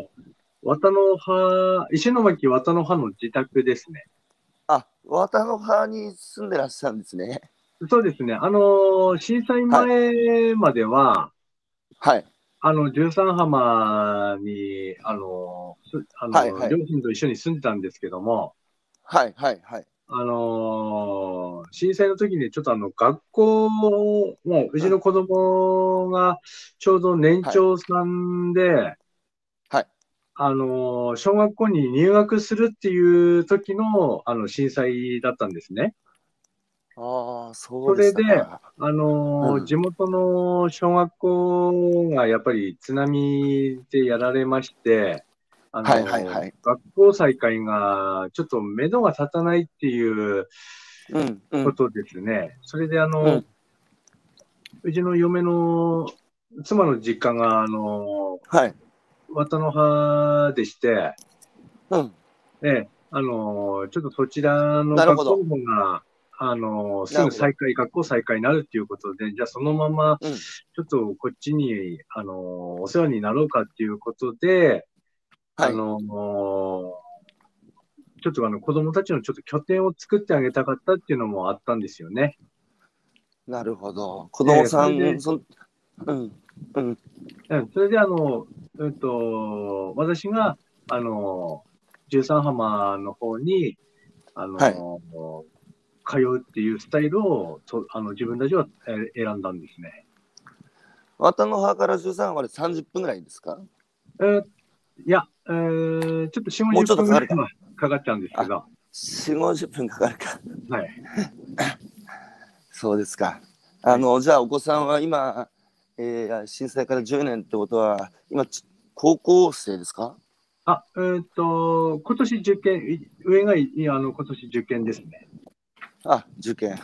の、綿の葉、石巻綿の葉の自宅ですね。あ、綿の葉に住んでらっしゃるんですね。そうですね。あの、震災前までは、はい。あの、十三浜に、あの、すあの、はいはい両親と一緒に住んでたんですけども、はい、はい、はい。あの震災の時にちょっとあの、学校も、うちの子供がちょうど年長さんで、はいあの小学校に入学するっていう時の、あの、震災だったんですね。ああ、そうで。それであのうん地元の小学校がやっぱり津波でやられまして、あのはいはいはい学校再開がちょっと目処が立たないっていううん、うんこ。とですね。それであの、ううんちの嫁の妻の実家があのはい。綿の葉でして、うん。ええ、あのちょっとそちらの学校の方が、あのすぐ再開、学校再開になるっていうことで、じゃあそのまま、うんちょっとこっちに、あのお世話になろうかっていうことで、はい。あのちょっとあの子供たちのちょっと拠点を作ってあげたかったっていうのもあったんですよね。なるほど。子供さん、ええそうん。うん。うん、それであの、うんと、私が、あの、十三浜の方に、あの、はい通うっていうスタイルをとあの自分たちはえー選んだんですね。綿の葉から13まで30分ぐらいですか？えーいや、えーちょっと4、もうちょ50分ぐらいっとかかっちゃうんですけど、4、50分かかるか。はい。そうですか。あの、じゃあお子さんは今、えー震災から10年ってことは、今、ち高校生ですか？あ、えっ、と、今年受験、い上がいいあの今年受験ですね。あ、受験。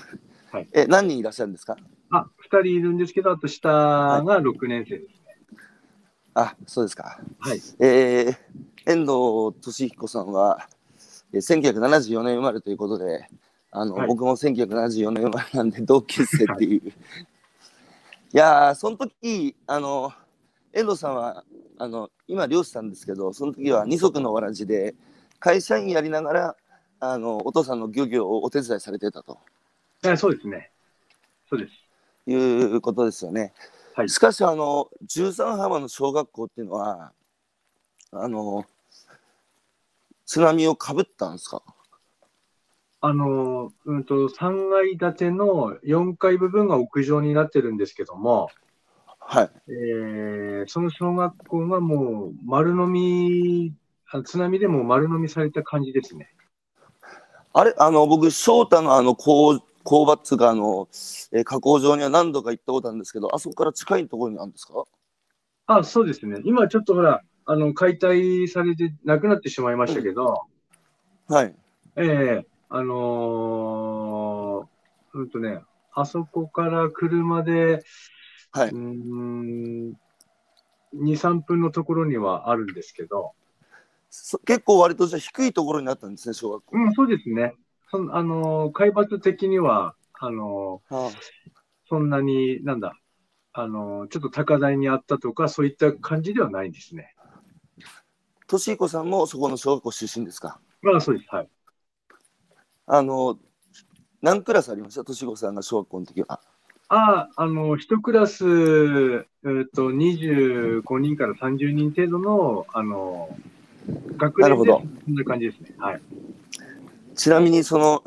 はいえ、何人いらっしゃるんですか？あ、2人いるんですけど、あと下が6年生です。あ、そうですか。はい。えー、遠藤俊彦さんは、えー1974年生まれということで、あの、はい僕も1974年生まれなんで同級生っていう。いやー、その時、あの、遠藤さんは、あの、今漁師さんですけど、その時は二足のわらじで、会社員やりながら、あの、お父さんの漁業をお手伝いされてたとえそうですね。そうです。いうことですよね。はいしかし、あの、十三浜の小学校っていうのは、あの、津波をかぶったんですか？あの、うんと、3階建ての4階部分が屋上になってるんですけども、はい。えーその小学校がもう丸飲み、あ津波でも丸飲みされた感じですね。あれ、あの、僕、翔太のあの、工工場っつうか、あの、えー加工場には何度か行ったことあるんですけど、あそこから近いところにあるんですか？あ、そうですね。今ちょっとほら、あの、解体されてなくなってしまいましたけど、はい。ええあのーうんとね、あそこから車で、はい。うーん、2、3分のところにはあるんですけど、そ結構割とじゃあ低いところにあったんですね、小学校。うん、そうですね。そんあのー海抜的には、あのーはそんなに、なんだ、あのーちょっと高台にあったとか、そういった感じではないんですね。あ、俊彦さんもそこの小学校出身ですか？まあ、そうです。はい。あの、何クラスありました？俊彦さんが小学校の時は。ああ、あの、一クラス、えっ、と、25人から30人程度の、あの、学年でそんな感じですね。はい。ちなみにその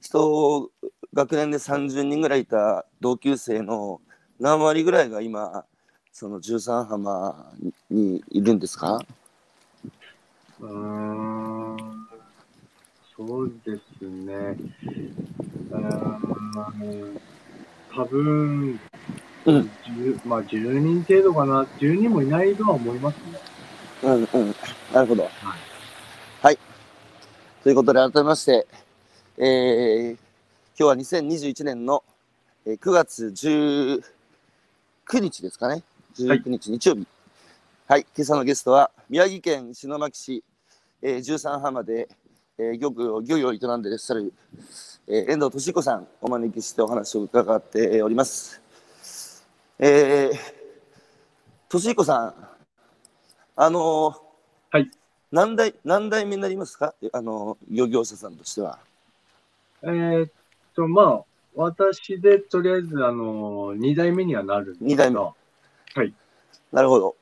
人学年で30人ぐらいいた同級生の何割ぐらいが今その13浜にいるんですか？うーん、そうですね。多分、うん。10まあ、10人程度かな。10人もいないとは思いますね。うんうん。なるほど。はい、ということで改めまして、えー今日は2021年のえー9月19日ですかね。はい。19日日曜日。はい、今朝のゲストは宮城県石巻市、えー、13浜で、えー漁業漁業を営んでいらっしゃる、えー遠藤俊彦さんお招きしてお話を伺っております。えー、俊彦さん、あのはい。何代、何代目になりますか？あの、漁業者さんとしては。えーっと、まあ、私でとりあえず、あの、2代目にはなる。二代目なるほど。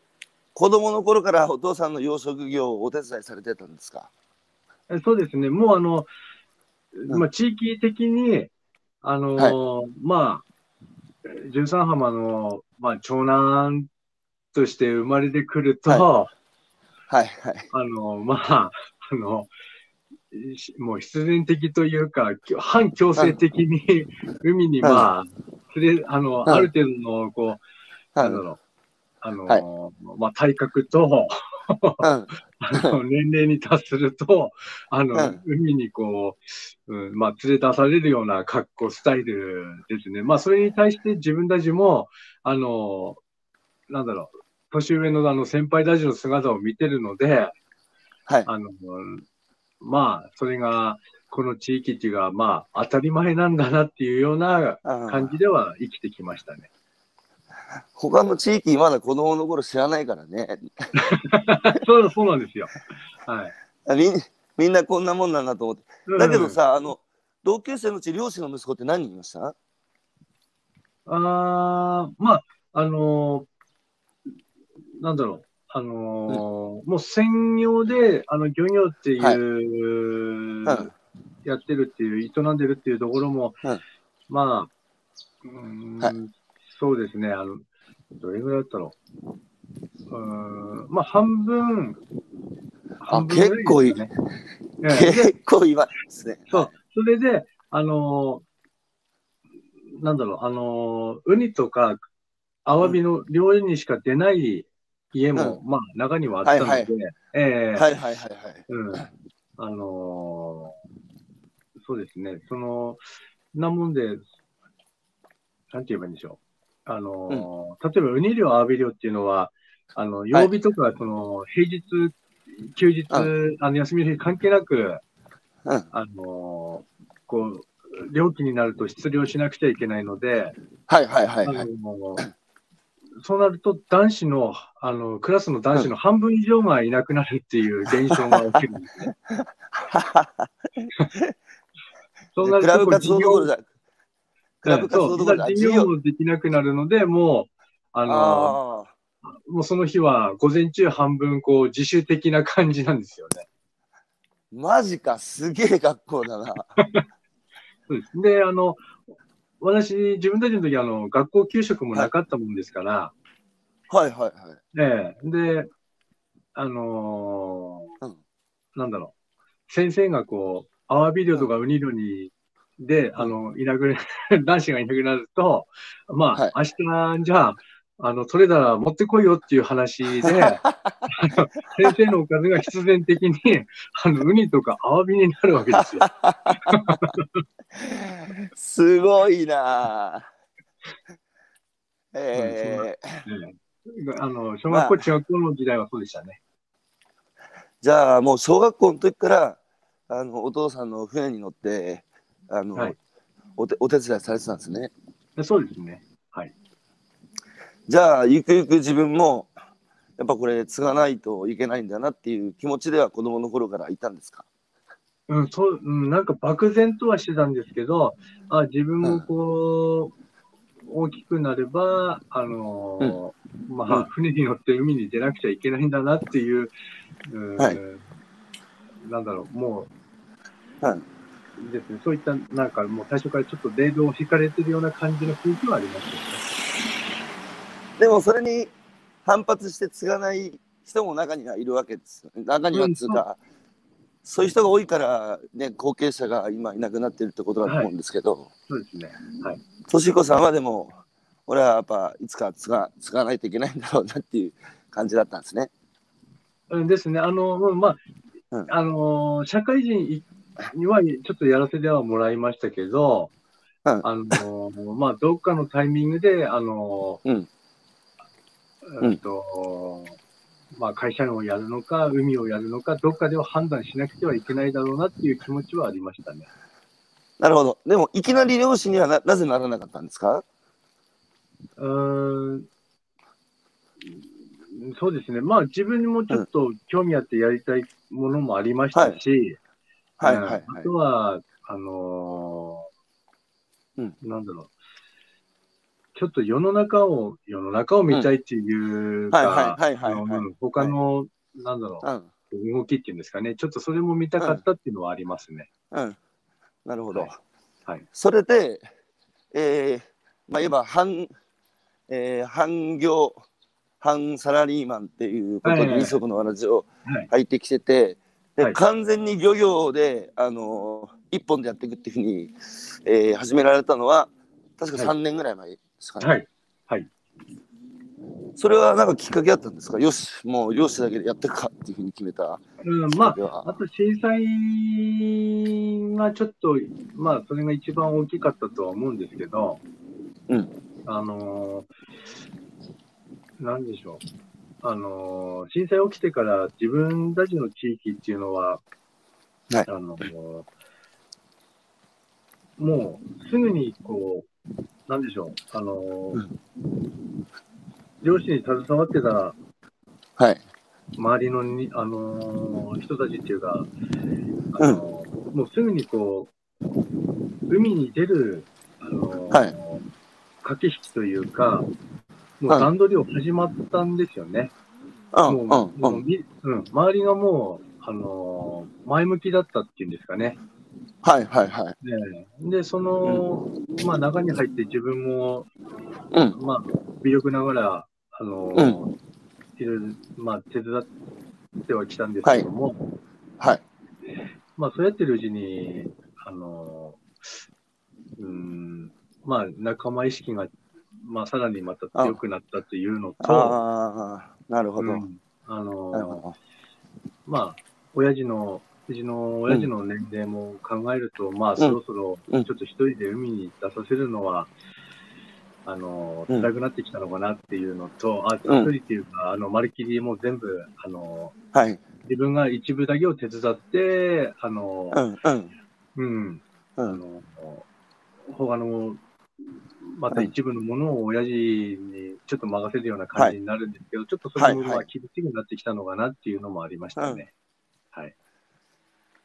子供の頃からお父さんの養殖業をお手伝いされてたんですか？えそうですね。もうあの、ん。まあ、地域的に、あの、まあ、十三浜の、まあ、長男として生まれてくると、ははいはい。あの、まあ、あの、しもう必然的というか、反強制的に海に、まあ、連れ、あの、んある程度の、こう、はい。なんだろう、あの、はい。まあ、体格と、年齢に達すると、あの、うん海にこう、うん、まあ、連れ出されるような格好、スタイルですね。まあ、それに対して自分たちも、あの、なんだろう、年上のあの先輩たちの姿を見てるので、はい。あの、まあ、それが、この地域っていうか、まあ、当たり前なんだなっていうようなあ感じでは生きてきましたね。他の地域まだ子供の頃知らないからね。そう、そうなんですよ。はい。みんみんなこんなもんなんだと思って。だけどさ、あの、同級生のうち漁師の息子って何人いました？あーまあ、あのーなんだろう、あのーもう専業で、あの、漁業っていう、はい。うん。やってるっていう、営んでるっていうところも、うん。まあ、うーん。はいそうですね、あの、どれぐらいだったろう。うーん、まあ、半分、半分ぐら結構いいね。結構いますね。そう。それで、あのーなんだろう、あのーウニとか、アワビの漁にしか出ない家も、まあ、中にはあったので、はいええはいはいはいはい。うん。あのーそうですね、その、なもんで、なんて言えばいいんでしょう。あのー例えば、ウニ漁、アワビ漁っていうのは、あの、曜日とか、その、平日、休日、うあの、休みの日関係なく、うん。あのーこう、料金になると出漁しなくちゃいけないので、はいはいはいそうなると男子の、あの、クラスの男子の半分以上がいなくなるっていう現象が起きるんですね。そうなるとクラブ活動どころじゃ、クラブ活動そうどころじゃ、授業もできなくなるので、もう、あの、あもうその日は午前中半分、こう、自主的な感じなんですよね。ーマジか、すげえ学校だな。そうです。で、あの、私、自分たちの時あの、学校給食もなかったもんですから、はい。はいはい。ええ。で、あのーうん。なんだろう、先生がこう、アワビ漁とかウニ漁に、で、あの、いなくな、男子がいなくなると、まあ、明日、じゃあ、あの、取れたら持ってこいよっていう話で、先生のおかずが必然的に、あの、ウニとかアワビになるわけですよ。すごいな。えー、ええあの、小学校、中学校の時代はそうでしたね。じゃあもう小学校の時からあのお父さんの船に乗ってあの、はいお手お手伝いされてたんですね。でそうですね。はい。じゃあゆくゆく自分もやっぱこれ継がないといけないんだなっていう気持ちでは子供の頃からいたんですか？うん、そう、うん、なんか漠然とはしてたんですけど、あ、自分もこう、大きくなれば、あのーまあ、うん船に乗って海に出なくちゃいけないんだなっていう、うんはいなんだろう、もう、はいですね、そういった、なんかもう最初からちょっとレールを引かれてるような感じの雰囲気はありましたね。でもそれに反発して継がない人も中にはいるわけですよね。中にはつうか、そういう人が多いからね後継者が今いなくなってるってことだと思うんですけど、そうですね。はい。としこさんはでも俺はやっぱいつか継が継がないといけないんだろうなっていう感じだったんですね。うんですね。あの、うんまあ、うんあのー、社会人にはちょっとやらせてはもらいましたけど、うんあのー、まあ、どっかのタイミングで、あのー、うんえっと、まあ、会社員をやるのか、海をやるのか、どっかでは判断しなくてはいけないだろうなっていう気持ちはありましたね。なるほど。でもいきなり漁師にはななぜならなかったんですか？うそうですね。まあ自分にもちょっと興味あってやりたいものもありましたし、はいはいはい、あとは、あのー、うん、なんだろう。ちょっと世の中を、世の中を見たいっていうか、他の、なんだろう、うん、動きっていうんですかね、ちょっとそれも見たかったっていうのはありますね。うん。うん、なるほど。はい。はい、それで、えー、まあ、いわば半、えー、半業、半サラリーマンっていうことに二足のわらじを入ってきてて、はい、で完全に漁業で、あのー、一本でやっていくっていうふうに、えー、始められたのは、確か3年ぐらい前ですかね。はい。はい。それはなんかきっかけあったんですか？よし、もう漁師だけでやってるかっていうふうに決めた。うん、まあ、あと震災がちょっと、まあ、それが一番大きかったとは思うんですけど、うん。あのー、なんでしょう。あのー、震災起きてから自分たちの地域っていうのは、はい、あのー、もうすぐにこう、なんでしょう、あのーうん、漁師に携わってた、はい、周りのに、あのー、人たちっていうか、あのーうん、もうすぐにこう、海に出る、あのはい、駆け引きというか、もう段取りを始まったんですよね。もう、うん、周りがもう、あの前向きだったっていうんですかね。はいはいはい。で、でその、うん、まあ中に入って自分も、うん、まあ、微力ながら、あの、うん、いろいろ、まあ手伝ってはきたんですけども、はい。はい、まあそうやってるうちに、あの、うん、まあ仲間意識が、まあさらにまた強くなったというのと、ああ、なるほど。あの、まあ、親父のうちの親父の年齢も考えると、うん、まあ、そろそろちょっと一人で海に出させるのは、あの、辛くなってきたのかなっていうのと、あ、一人っていうか、あの、まるっきりもう全部、あの、はい。自分が一部だけを手伝って、あの、うん、うん。うん。あの、他の、また一部のものを親父にちょっと任せるような感じになるんですけど、はい、ちょっとそれも厳しくなってきたのかなっていうのもありましたね。はい。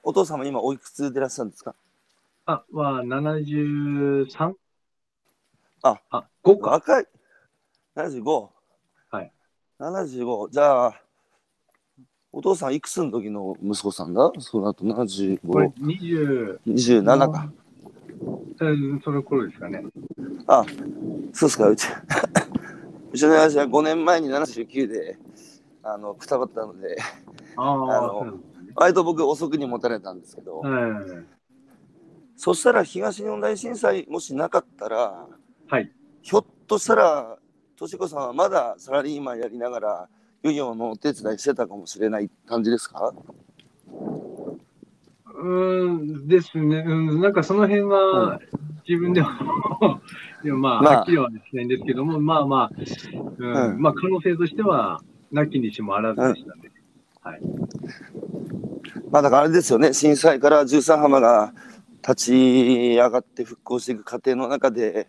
お父様今おいくつでいらっしゃるんですか？あ、は 73? あ、あ、5か。若い。75? はい。75。じゃあ、お父さんいくつの時の息子さんだそうだと75。これ20。27か。うん、その頃ですかね。あ、そうですか、うち。うちの親父は5年前に79で、あの、くたばったので、ああの、割と僕遅くに持たれたんですけど、そしたら東日本大震災もしなかったら、はい、ひょっとしたらとし子さんはまだサラリーマンやりながら漁業のお手伝いしてたかもしれない感じですか？うんですね、うん、なんかその辺は自分でもでもまあ、はっきりはしないんですけども、まあまあ、うん、うん、まあ可能性としては、なきにしもあらずでしたね。はい。まあだからあれですよね、震災から十三浜が立ち上がって復興していく過程の中で、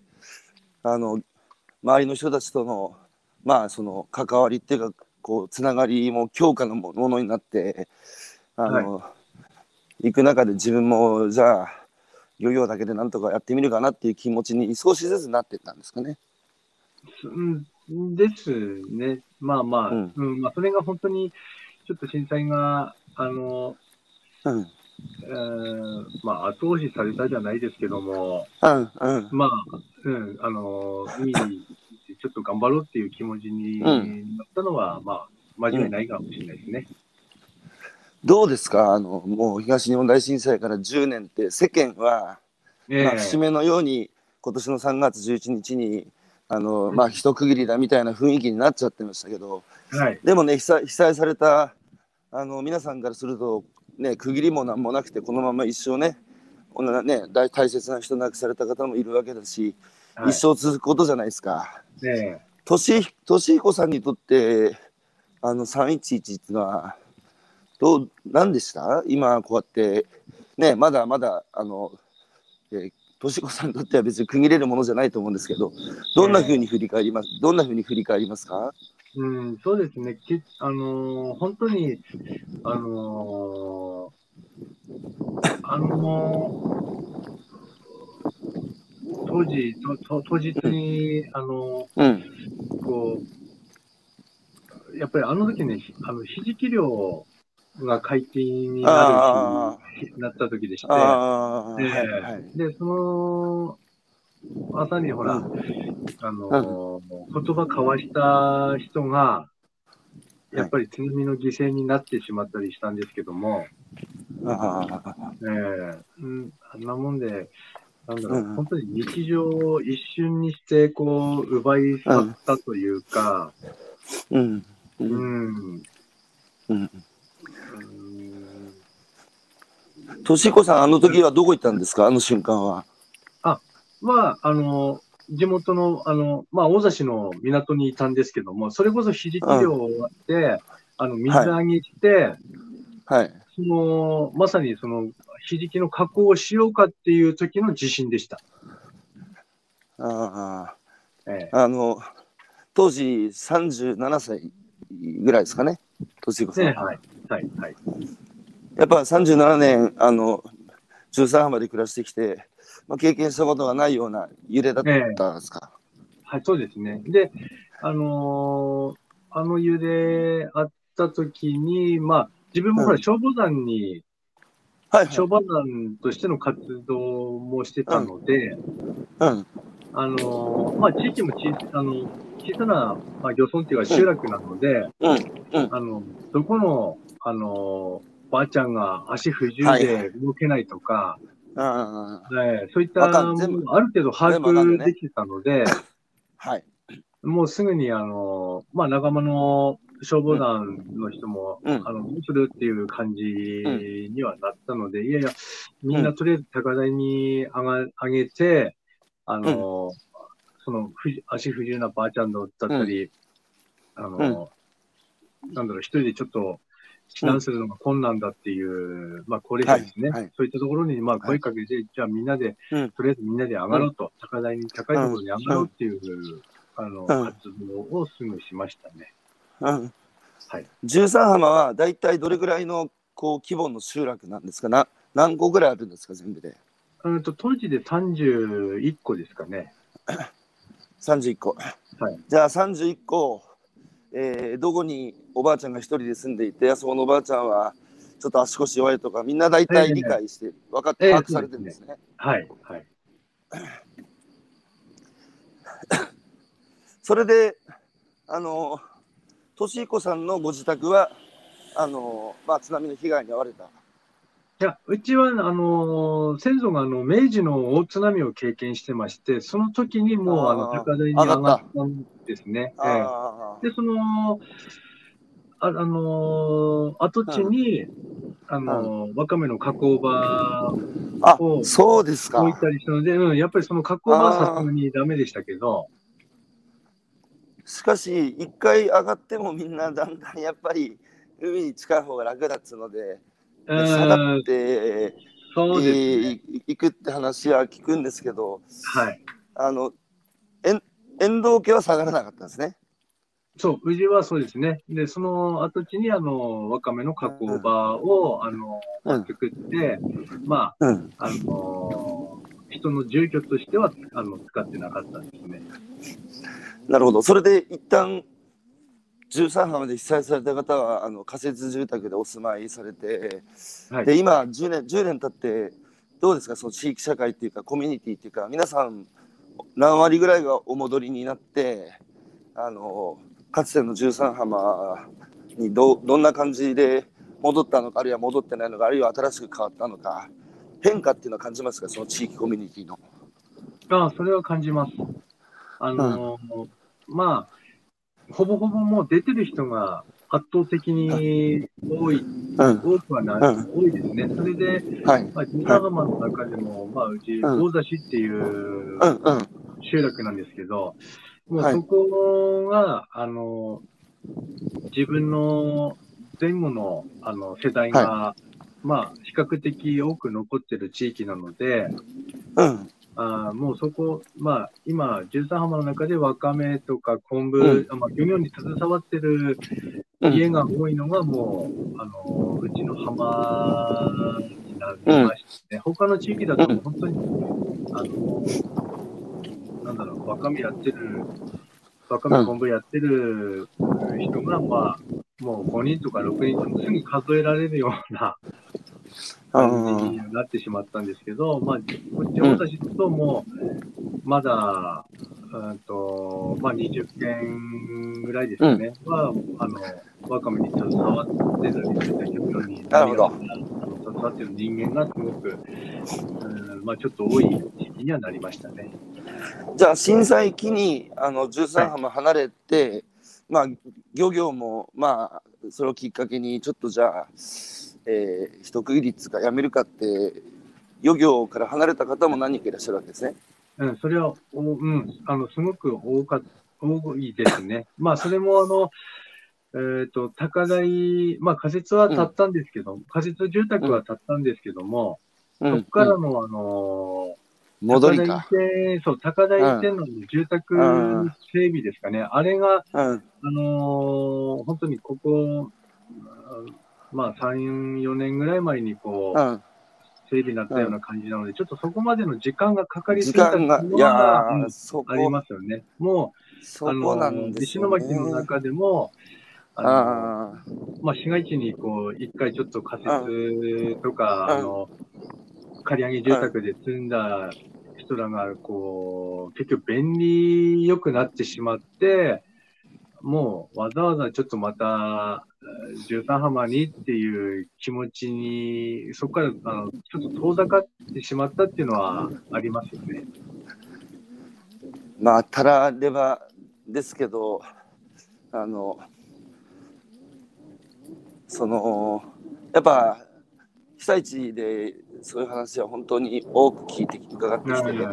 あの、周りの人たちとの、まあその関わりっていうか、こう、つながりも強化のものになって、あの、はい、行く中で自分も、じゃあ、漁業だけでなんとかやってみるかなっていう気持ちに少しずつなっていったんですかね。うん、ですね。まあまあ、うん、うん、まあそれが本当に、ちょっと震災が、あの、うん、えー、まあ、後押しされたじゃないですけども、うんうん、まあ、うん、あの、海にちょっと頑張ろうっていう気持ちになったのは、うん、まあ、間違いないかもしれないですね。どうですか？あの、もう東日本大震災から10年って世間は、えー、まあ、節目のように今年の3月11日にあの、まあ、一区切りだみたいな雰囲気になっちゃってましたけど、はい、でもね被災被災されたあの皆さんからすると、ね、区切りもなんもなくてこのまま一生ねね大大切な人亡くされた方もいるわけだし、はい、一生続くことじゃないですか。ね年年彦さんにとってあの311っていうのはどう何でした？今こうやってねまだまだあの、えー、年子さんにとっては別に区切れるものじゃないと思うんですけどどんなふうに振り返ります、どんなふうに振り返りますか？うん、そうですね。きあのー、本当に、あのー、あのー、当時、と当日に、あのうん、こう、やっぱりあの時ね、あの、ひじき漁が解禁になるなった時でして、で、その、朝にほら、うん、あの、うん、言葉交わした人が、やっぱり津波の犠牲になってしまったりしたんですけども、あえーうん、あんなもんで、なんだろう、うん、本当に日常を一瞬にしてこう奪い去ったというか、うん。うん。うん。としこさん、あの時はどこ行ったんですか、あの瞬間は。まあ、あの、地元の、あの、まあ、大座市の港にいたんですけども、それこそひじき漁終わって、あの、水揚げして、はい。その、まさにその、ひじきの加工をしようかっていう時の地震でした。ああ、ええ、あの、当時37歳ぐらいですかね、年子さん、ね。はい、はい、はい。やっぱ37年、あの、13浜で暮らしてきて、まあ、経験したことがないような揺れだったんですか、えー、はい、そうですね。で、あのー、あの揺れあった時に、まあ、自分もほら、消防団に、はい、消防団としての活動もしてたので、うん、あのー、まあ、地域も小あの小さな、まあ、漁村っていうか集落なので、うん。うん、あのどこの、あのばあちゃんが足不自由で動けないとか、はい、そういったある程度把握できてたので、はい、もうすぐにあの、まあ、仲間の消防団の人も、うん、あのどうするっていう感じにはなったので、うん、いやいや、みんなとりあえず高台に上が上げて、あの、うん、その足不自由なばあちゃんだったり、あの、なんだろう、一人でちょっと避難するのが困難だっていう、まあ、高齢者ですね、はい。はい、そういったところにまあ声かけて、はい、じゃあみんなで、とりあえずみんなで上がろうと、高台に高いところに上がろうっていう、あの活動をすぐしましたね。うん。はい、13浜は大体どれぐらいのこう規模の集落なんですか？な何個ぐらいあるんですか全部で？うんと当時で31個ですかね。31個。はい、じゃあ31個えー、どこにおばあちゃんが一人で住んでいて、そこのおばあちゃんはちょっと足腰弱いとか、みんな大体理解して、分かって、把握されてるんですね。はい、はい。それで、あの、敏彦さんのご自宅は、あの、まあ、津波の被害に遭われた。いや、うちは、あのー、先祖があの明治の大津波を経験してまして、その時にもうあの高台に上がったんですね。えー、で、その、あ、あのー、跡地に、あのー、わかめの加工場をそうですか。置いたりしたので、うん、やっぱりその加工場はさすがにダメでしたけど。しかし、一回上がってもみんなだんだんやっぱり海に近い方が楽だっつうので、下がってそうですね、行くって話は聞くんですけど、はい、あの遠遠藤家は下がらなかったんですね。そう、宇治はそうですね。で、その跡地にあのわかめの加工場を、うん、あの作って、まあ、うん、あの人の住居としてはあの使ってなかったんですね。なるほど。それで一旦13浜で被災された方はあの仮設住宅でお住まいされて、はい、で今10年 ,10 年経ってどうですか？その地域社会っていうかコミュニティっていうか皆さん何割ぐらいがお戻りになってあのかつての13浜にどどんな感じで戻ったのかあるいは戻ってないのかあるいは新しく変わったのか変化っていうのは感じますか？その地域コミュニティの。あそれは感じます。あの、うん、まあほぼほぼもう出てる人が圧倒的に多い、うん、多くはない、うん、多いですね。それで、はい、まあ、神奈川の中でも、まあ、うち、大座市っていう集落なんですけど、もうそこが、あの、自分の前後のあの世代が、はい、まあ、比較的多く残ってる地域なので、うん、あもうそこ、まあ、今、十三浜の中でわかめとか昆布、うん、まあ、漁業に携わってる家が多いのが、もう、あのうちの浜になりましてね、うん、他の地域だと本当に、あのなんだろう、わかめやってる、わかめ昆布やってる人が、まあ、もう5人とか6人ともすぐ数えられるような感じになってしまったんですけど、まあ、こっち私とも、まだ、うんとまあ、20件ぐらいですかね、うん、は、あの、ワカメに携わってたりしてた人に、なるほど。携わってる人間がすごく、うんまあ、ちょっと多い時期にはなりましたね。じゃあ、震災期にあの13浜離れて、はいまあ、漁業も、まあ、それをきっかけに、ちょっとじゃあ、えー、一区切りつかやめるかって、漁業から離れた方も何人かいらっしゃるわけですね。うん、それは、おうん、あの、すごく多か多いですね。まあ、それも、あの、えっ、ー、と、高台、まあ、仮設は建ったんですけど、うん、仮設住宅は建ったんですけども、うん、そこからの、あのー戻りか。そう、高台線の住宅整備ですかね。あれが、あのー、本当にここ、まあ、3、4年ぐらい前にこう、整備になったような感じなので、ちょっとそこまでの時間がかかりすぎたのが、いやありますよね。もう、あの、石巻の中でも、あのまあ、市街地にこう、一回ちょっと仮設とか、あの、借り上げ住宅で住んだ人らが、こう、結局便利良くなってしまって、もうわざわざちょっとまた、十三浜にっていう気持ちに、そこからあのちょっと遠ざかってしまったっていうのはありますよね。まあ、たらればですけど、あの、その、やっぱ、被災地でそういう話は本当に多く聞いて伺ってきて、ね、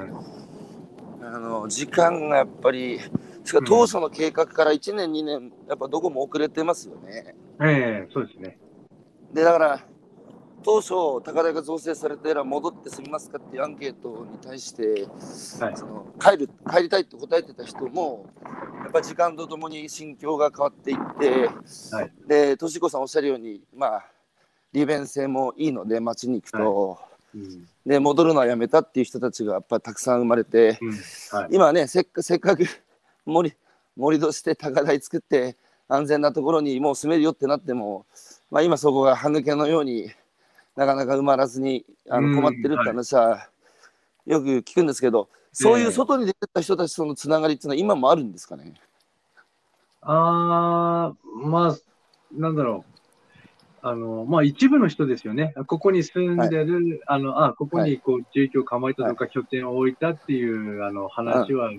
あの時間がやっぱりしか当初の計画から1年、2年、やっぱどこも遅れてますよね。ええそうですね。で、だから、当初、高台が造成されたら戻って住みますかっていうアンケートに対して、はい、その帰る帰りたいって答えてた人も、やっぱ時間とともに心境が変わっていって、はい、で、としこさんおっしゃるように、まあ、利便性もいいので、街に行くと、はい。うん、で、戻るのはやめたっていう人たちがやっぱたくさん生まれて、うん。はい、今ねせっか、せっかく盛り盛り土して高台作って安全なところにもう住めるよってなっても、まあ、今そこが歯抜けのようになかなか埋まらずにあの困ってるって話はよく聞くんですけど、そういう外に出てた人たちとのつながりっていうのは今もあるんですかね？あーまあなんだろう。あの、まあ一部の人ですよね。ここに住んでる、はい、あの、あ、ここにこう、住居を構えたとか、拠点を置いたっていう、あの、話は、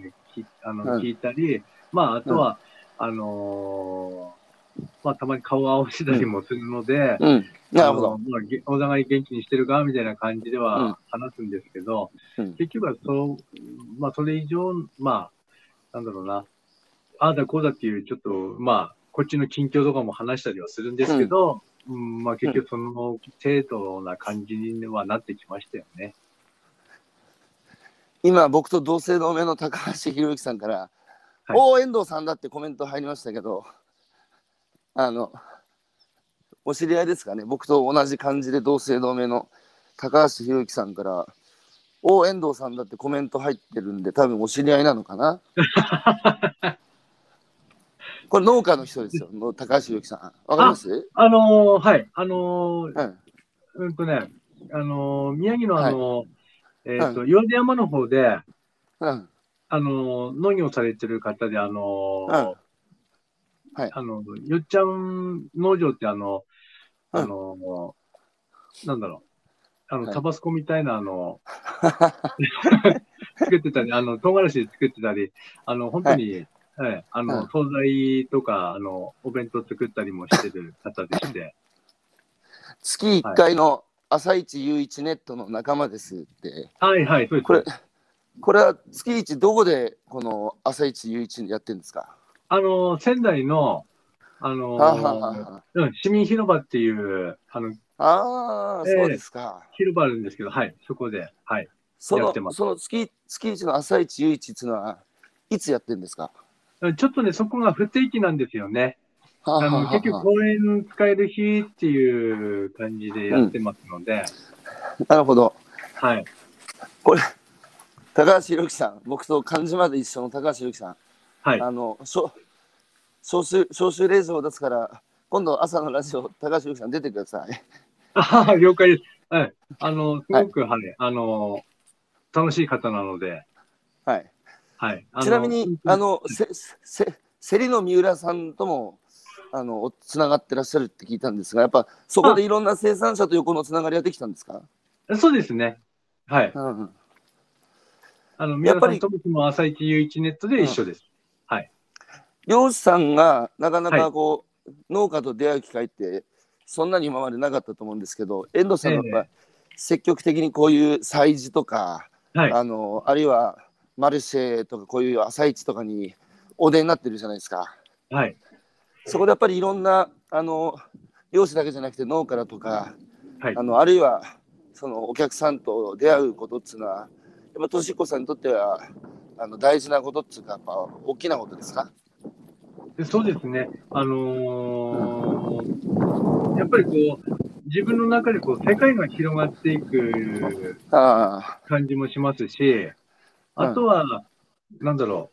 あの、聞いたり、まあ、あとは、あのー、まあ、たまに顔を合わせたりもするので、うん、なるほど。まあ、お互い元気にしてるかみたいな感じでは話すんですけど、うん、結局はそう、まあ、それ以上、まあ、なんだろうな、ああだこうだっていう、ちょっと、まあ、こっちの近況とかも話したりはするんですけど、うん、まあ、結局その程度な感じにはなってきましたよね。今、僕と同姓同名の高橋宏之さんから、はい、お遠藤さんだってコメント入りましたけど、あの、お知り合いですかね、僕と同じ感じで同姓同名の高橋宏之さんから、お遠藤さんだってコメント入ってるんで、多分お知り合いなのかな？これ農家の人ですよ、高橋宏之さん。わかります？あ、あのー、はい、あのー、うん、うんとね、あのー、宮城のあの、はい、えっ、ー、と、岩出山の方で、うん、あの、農業されてる方で、あの、うん、はい。あの、よっちゃん農場ってあの、あの、なんだろう。あの、タバスコみたいな、あの、作ってたり、あの、唐辛子作ってたり、あの、本当に、はい、はい、あの、惣菜とか、あの、お弁当作ったりもしてる方でして。月1回の朝一夕一ネットの仲間ですって。はいはい、そうです。これ、これは月一どこでこの朝一夕一やってるんですか？あの、仙台の、あのー、市民広場っていう、あの、ああ、えー、そうですか。広場あるんですけど、はい、そこで、はい。そのやってますその月月一の朝一、夕一っていうのは、いつやってるんですか？ちょっとね、そこが不定期なんですよね。はあの結局、公園使える日っていう感じでやってますので、なるほど。はい。これ、高橋宏樹さん、僕と漢字まで一緒の高橋宏樹さん、はい。あの、しょ招集、招集令状を出すから、今度朝のラジオ、高橋宏樹さん出てください。ああ、了解です。はい。あの、すごく、はい、あの、楽しい方なので、はい。はい。ちなみに、あ、の、せ、せ、せりの三浦さんとも、あの、つながってらっしゃるって聞いたんですが、やっぱそこでいろんな生産者と横のつながりができたんですか？そうですね。はい。うんうん。あの、や宮っぱり田さんと僕も朝一夕一ネットで一緒です。漁師さんがなかなかこう、農家と出会う機会ってそんなに今までなかったと思うんですけど遠藤さんはやっぱ積極的にこういう催事とか、はい。あのあるいはマルシェとかこういう朝市とかにお出になってるじゃないですかはい。そこでやっぱりいろんなあの漁師だけじゃなくて農家だとかはいあ。のあるいはそのお客さんと出会うことっつうのはやっぱとしこさんにとってはあの大事なことっつうかやっぱ大きなことですか？でそうですね。あのーやっぱりこう、自分の中でこう、世界が広がっていくあ感じもしますし、あとは、なんだろ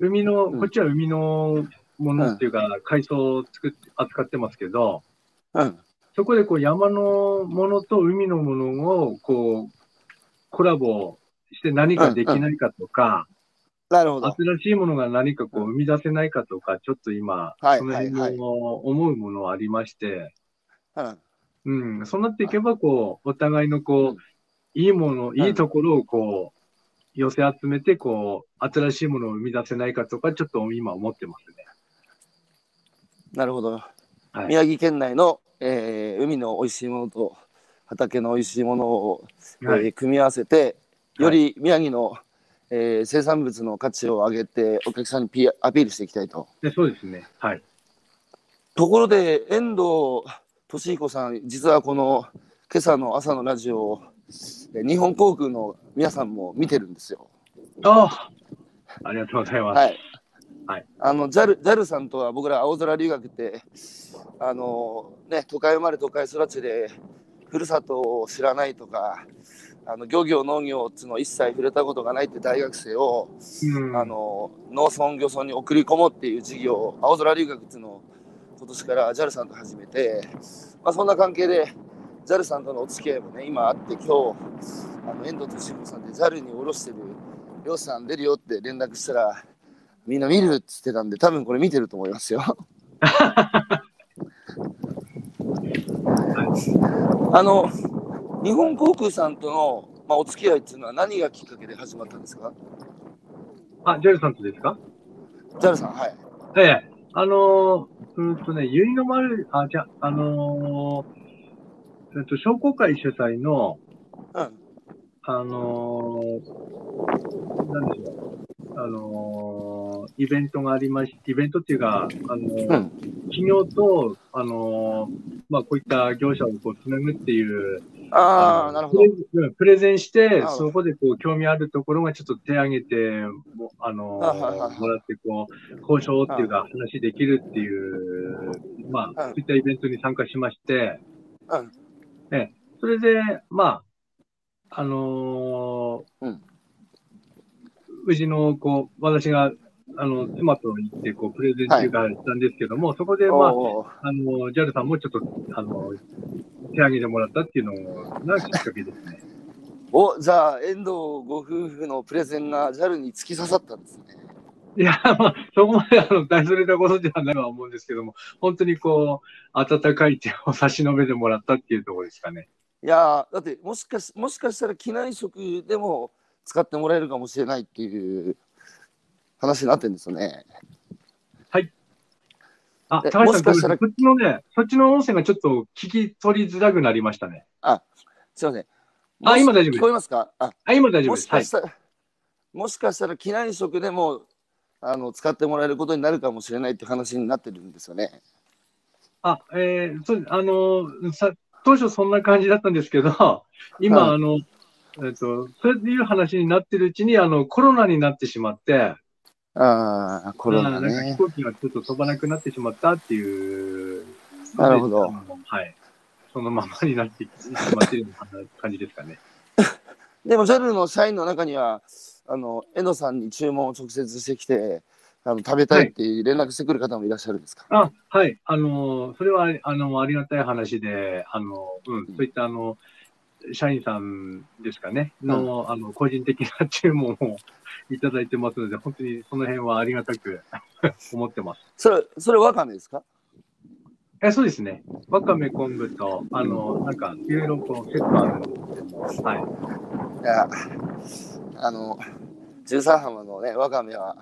う、海の、うんこっちは海のものっていうか、海藻を作って、扱ってますけど、あうん。そこでこう山のものと海のものをこうコラボして何かできないかとか、なるほど。新しいものが何かこう生み出せないかとか、ちょっと今、はいその辺はいも思うものはありまして、うん。うん、そうなっていけば、こう、お互いのこう、いいもの、いいところをこう、寄せ集めて、こう、新しいものを生み出せないかとか、ちょっと今思ってますね。なるほど、はい宮城県内の、えー海の美味しいものと畑の美味しいものを、はいえー組み合わせてより宮城の、えー生産物の価値を上げてお客さんにピアピールしていきたいと。でそうですね。はい。ところで遠藤俊彦さん実はこの今朝の朝のラジオをえー日本航空の皆さんも見てるんですよ。ああありがとうございます。はい。はい。あの JAL, JAL さんとは僕ら青空留学ってあのね都会生まれ都会育ちでふるさとを知らないとかあの漁業農業っつうの一切触れたことがないって大学生を、うん、あの農村漁村に送り込もうっていう事業青空留学っていうのを今年から JAL さんと始めて、まあ、そんな関係で JAL さんとのお付き合いもね今あって今日あの遠藤俊彦さんで JAL に降ろしてる漁師さん出るよって連絡したらみんな見るっつってたんで多分これ見てると思いますよ。あの日本航空さんとの、まあ、お付き合いっていうのは何がきっかけで始まったんですか？あ、ジェルさんとですか ?JAL さんはい。ええ。あのー、うんとね、ゆいの丸、あ、じゃ、あのー、えっと、商工会主催の、うんあのー、なんでしょう。あのー、イベントがありましイベントっていうか、あのーうん。企業と、あのーまあ、こういった業者をこうつなぐっていう、ああ、のなるほど。プ。レゼンしてそこでこう興味あるところがちょっと手挙げて、もあのもらって、こう、交渉っていうか、話できるっていう、まあ、うん。そういったイベントに参加しまして、うん。ええ、それで、まあ、あのーうんうちの、こう、私が、あの、妻と行って、こう、プレゼンっていうか、したんですけども、そこで、まあ、あの、JAL さんもちょっと、あの、手挙げてもらったっていうのがきっかけですね。おじゃあ遠藤ご夫婦のプレゼンが JAL に突き刺さったんですね。いや、まあ、そこまで、あの、大それたことではないとは思うんですけども、本当にこう、温かい手を差し伸べてもらったっていうところですかね。いやーだってもしかしもしかしたら機内食でも使ってもらえるかもしれないっていう話になってるんですよね。あ、え高橋さん、もしかしたらそっちのね、そっちの音声がちょっと聞き取りづらくなりましたね。すいません。あもし今大丈夫です聞こえますか？ああ、今大丈夫です。はいもしかし。たら、もしかしたら機内食でもあの使ってもらえることになるかもしれないって話になってるんですよね。あ、えー、そう、あの、さ、当初そんな感じだったんですけど、今、はいあの、えっと、そういう話になってるうちに、あの、コロナになってしまって、ああ、コロナね。飛行機がちょっと飛ばなくなってしまったっていう。なるほど。はい。そのままになってしまっている感じですかね。でも JAL の社員の中には、あの、江野さんに注文を直接してきて、あの食べたいって連絡してくる方もいらっしゃるんですか、はい、あ、はい。あの、それは、あの、ありがたい話で、あの、うん、そういった、あの、社員さんですかね、の、うん、あの、個人的な注文をいただいてますので、本当にその辺はありがたく 思ってます。それ、それわかめですか？えそうですね。わかめ昆布と、あの、なんか、いろいろこうセットあるんですけども、はい。いや、あの、十三浜のね、わかめは、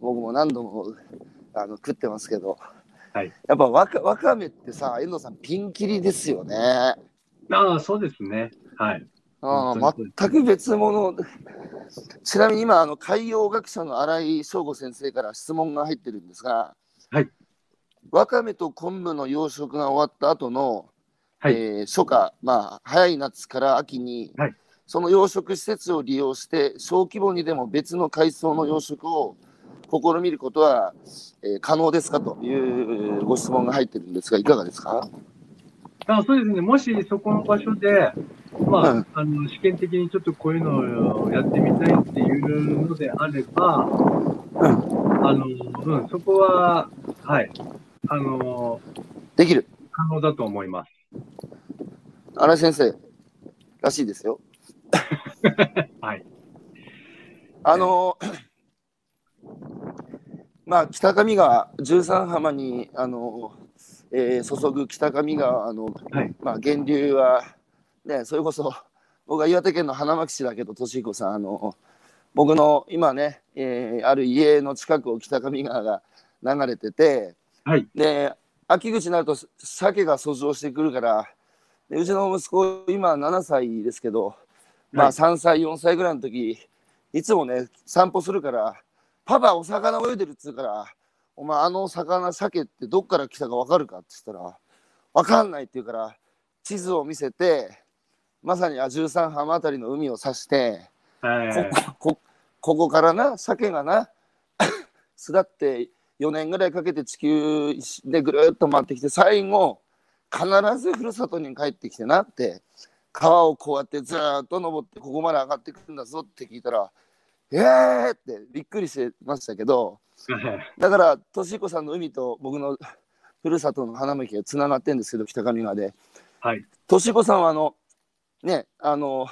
僕も何度もあの食ってますけど、はい、やっぱわかわかめってさ、遠藤さん、ピンキリですよね。ああ、そうですね。はい。あ全く別物。ちなみに今、あの海洋学者の新井翔吾先生から質問が入ってるんですが、はい、わかめと昆布の養殖が終わった後の、はい、えー、初夏、まあ、早い夏から秋に、はい、その養殖施設を利用して、小規模にでも別の海藻の養殖を試みることは、えー、可能ですかというご質問が入ってるんですが、いかがですか？あそうですね、もしそこの場所で、まあ、うん、あの試験的にちょっとこういうのをやってみたいっていうのであれば、うん、あのうん、そこは、はい、あのできる可能だと思います。新井先生らしいですよ。はい。あの まあ、北上川、十三浜に、あの、えー、注ぐ北上川の、はい、まあ、源流は、ね、それこそ、僕は岩手県の花巻市だけど、俊彦さん、あの、僕の今ね、えー、ある家の近くを北上川が流れてて、はい、で、秋口になると鮭が遡上してくるから、でうちの息子、今7歳ですけど、まあ3歳、4歳ぐらいの時、いつもね、散歩するから、パパお魚泳いでるっつうからお前あの魚鮭ってどっから来たか分かるかって言ったら分かんないって言うから地図を見せてまさにあ13浜辺りの海を指して、ここここからな鮭がな 巣立って4年ぐらいかけて地球でぐるっと回ってきて最後必ずふるさとに帰ってきてなって川をこうやってずっと登ってここまで上がってくるんだぞって聞いたらえーってびっくりしてましたけど、だから、としこさんの海と僕のふるさとの花巻がつながってるんですけど、北上川で。はい。としこさんは、あの、ね、あの、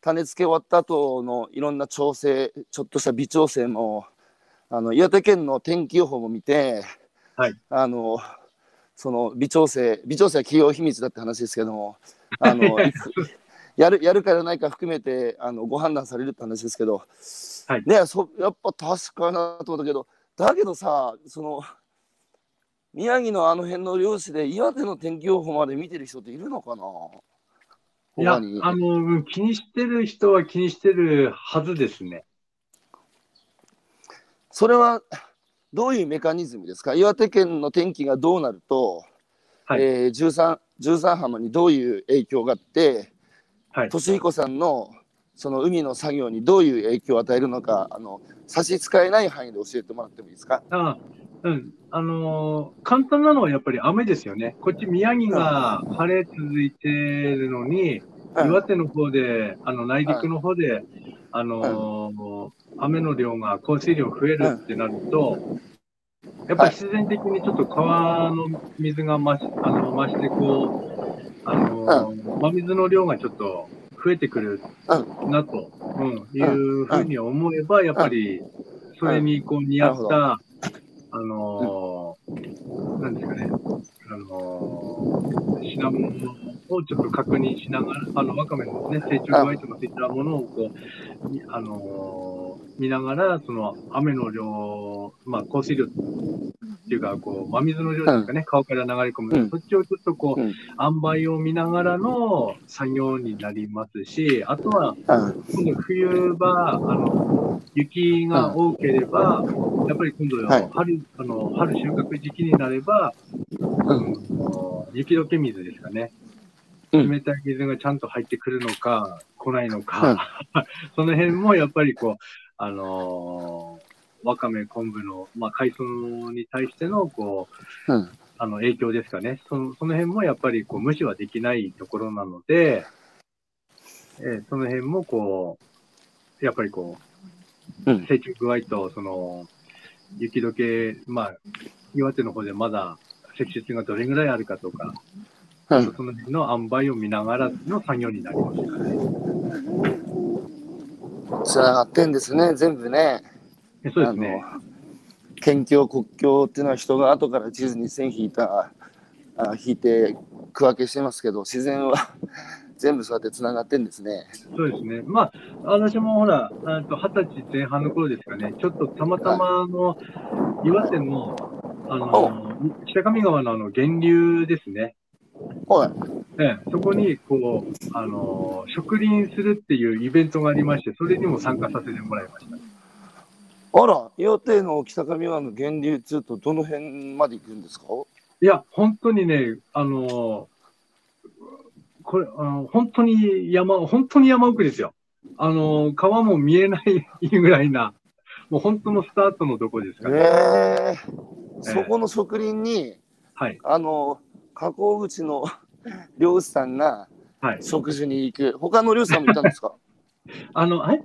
種付け終わった後のいろんな調整、ちょっとした微調整も、あの、岩手県の天気予報も見て、はい。あの、その微調整、微調整は企業秘密だって話ですけども、あの、やるやるかやらないか含めてあのご判断されるって話ですけど、はい、ねそやっぱ確かなと思ったけどだけどさその宮城のあの辺の漁師で岩手の天気予報まで見てる人っているのかな？いやあの気にしてる人は気にしてるはずですね。それはどういうメカニズムですか？岩手県の天気がどうなると、はい。えー、13, 13浜にどういう影響があってはい、俊彦さんのその海の作業にどういう影響を与えるのかあの差し支えない範囲で教えてもらってもいいですか？あうん。あのー、簡単なのはやっぱり雨ですよね。こっち宮城が晴れ続いてるのに、うん、岩手の方で、あの内陸の方で、うん、あのー、雨の量が降水量増えるってなると、やっぱり自然的にちょっと川の水が増しあの増してこう、あのー真水の量がちょっと増えてくるなと、うん、いうふうに思えば、やっぱりそれにこう似合った、あのー、なんですかね、あのー、品物をちょっと確認しながら、あの、わかめのね、成長具合とかそういったものをこう、あのー、見ながら、その雨の量、まあ、降水量っていうか、こう、真水の量ですかね、川から流れ込む、そっちをちょっとこう、塩梅を見ながらの作業になりますし、あとは、今度冬場、あの、雪が多ければ、やっぱり今度、春、あの、春収穫時期になれば、うん、雪解け水ですかね。冷たい水がちゃんと入ってくるのか、来ないのか、その辺もやっぱりこう、あのー、わかめ、昆布の、まあ、海藻に対しての、こう、うん、あの、影響ですかね。その、その辺もやっぱり、こう、無視はできないところなので、えー、その辺も、こう、やっぱりこう、うん、成長具合と、その、雪解け、まあ、岩手の方でまだ積雪がどれぐらいあるかとか、うん、その辺の塩梅を見ながらの作業になりますかね。つながってんですね、全部ね。そうですね。県境、国境っていうのは人が後から地図に線引いた、あ引いて区分けしてますけど、自然は 全部そうやってつながってんですね。そうですね。まあ、私もほら、二十歳前半の頃ですかね、ちょっとたまたまの岩手の、あの、北上川のあの源流ですね。はい。えそこに、こう、あの、植林するっていうイベントがありまして、それにも参加させてもらいました。あら、岩手の北上川の源流っていうと、どの辺まで行くんですか？いや、本当にね、あの、これ、あの本当に山、本当に山奥ですよ。あの、川も見えない ぐらいな、もう本当のスタートのとこですから、ね。え。ー、そこの植林に、はい、あの、河口口の 漁師さんが食事に行く、はい、他の漁師さんもいたんですか？あの、え？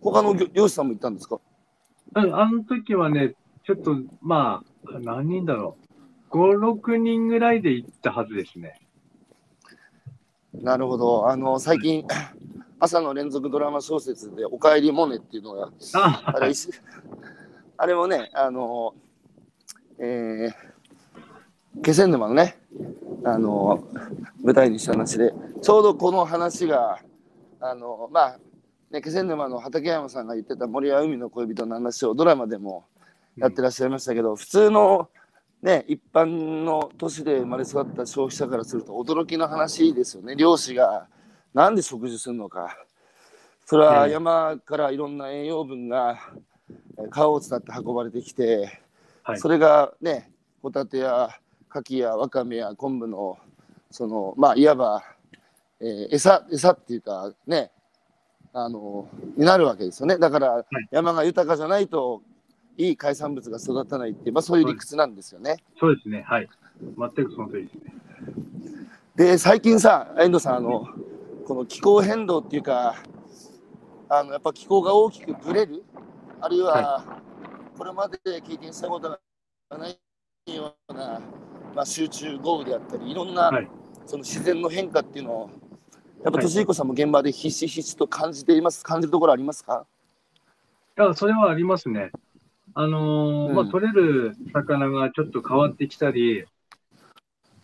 他の漁師さんもいたんですか？あの時はね、ちょっと、まあ、何人だろう。5、6人ぐらいで行ったはずですね。なるほど。あの、最近、朝の連続ドラマ小説で、おかえりモネっていうのが、ああれあれもね、あの、えー、気仙沼のね、あの、舞台にした話で、ちょうどこの話が、あの、まあ、ね、気仙沼の畠山さんが言ってた森は海の恋人の話をドラマでもやってらっしゃいましたけど、うん、普通のね、一般の都市で生まれ育った消費者からすると驚きの話ですよね。漁師がなんで食事するのか。それは山からいろんな栄養分が川を伝って運ばれてきて、はい、それがね、ホタテやカキやワカメや昆布の、その、まあ、いわば、えー、餌、餌っていうかね、あの、になるわけですよね。だから、山が豊かじゃないといい海産物が育たないっていう、まあ、そういう理屈なんですよね。そうですね、はい。全くその通りですね。で、最近さ、遠藤さん、あの、この気候変動っていうか、あのやっぱ気候が大きくぶれる、あるいは、これまで経験したことがないような、まあ、集中豪雨であったり、いろんな、はい、その自然の変化っていうのを、やっぱ敏彦さんも現場でひしひしと感じています、感じるところありますか？いや、それはありますね。あのーうん、まあ、取れる魚がちょっと変わってきたり、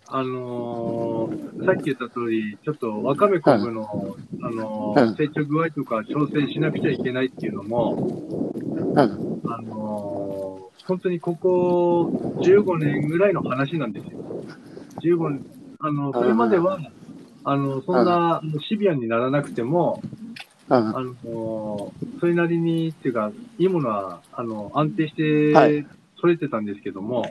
あのー、さっき言った通り、ちょっとわかめ昆布の、はい、あのー、成長具合とか調整しなくちゃいけないっていうのも、あの本当にここ15年ぐらいの話なんですよ。15年、あの、それまでは、あの、そんなシビアにならなくても、あの、それなりにっていうか、いいものは、あの、安定して取れてたんですけども、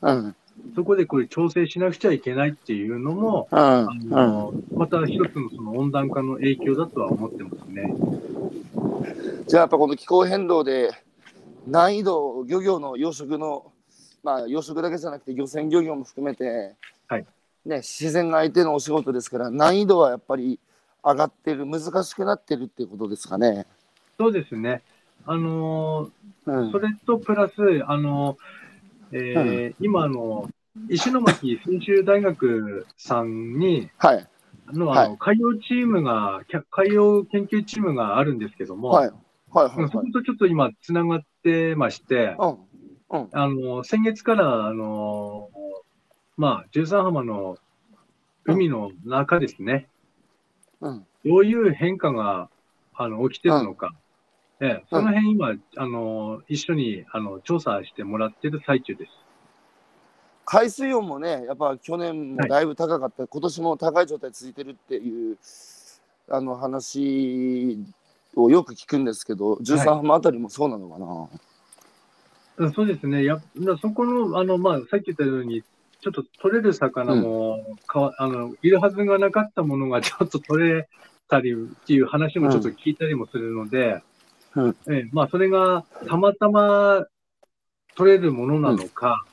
うん、そこでこれ調整しなくちゃいけないっていうのも、うん、あのまた一つのその温暖化の影響だとは思ってますね。じゃあやっぱこの気候変動で難易度、漁業の養殖の、まあ養殖だけじゃなくて漁船漁業も含めて、はいね、自然が相手のお仕事ですから難易度はやっぱり上がってる、難しくなってるっていうことですかね。そうですね。あのーうん、それとプラス、あのー、えーうん、今の、石巻専修大学さんに、はい、のあの、海洋チームが、海洋研究チームがあるんですけども、はい。はいはい、そことちょっと今、つながってまして、うん。うん、あの先月から、あのまあ、十三浜の海の中ですね、うん、どういう変化があの起きてるのか、うん、えその辺今、あの一緒にあの調査してもらってる最中です。海水温もね、やっぱ去年もだいぶ高かった、はい、今年も高い状態続いてるっていうあの話をよく聞くんですけど、13浜あたりもそうなのかな？はい、そうですね、やそこの、あのまあ、さっき言ったように、ちょっと取れる魚もかわ、うん、あのいるはずがなかったものが ちょっと取れたりっていう話もちょっと聞いたりもするので、うん、えまあ、それがたまたま取れるものなのか、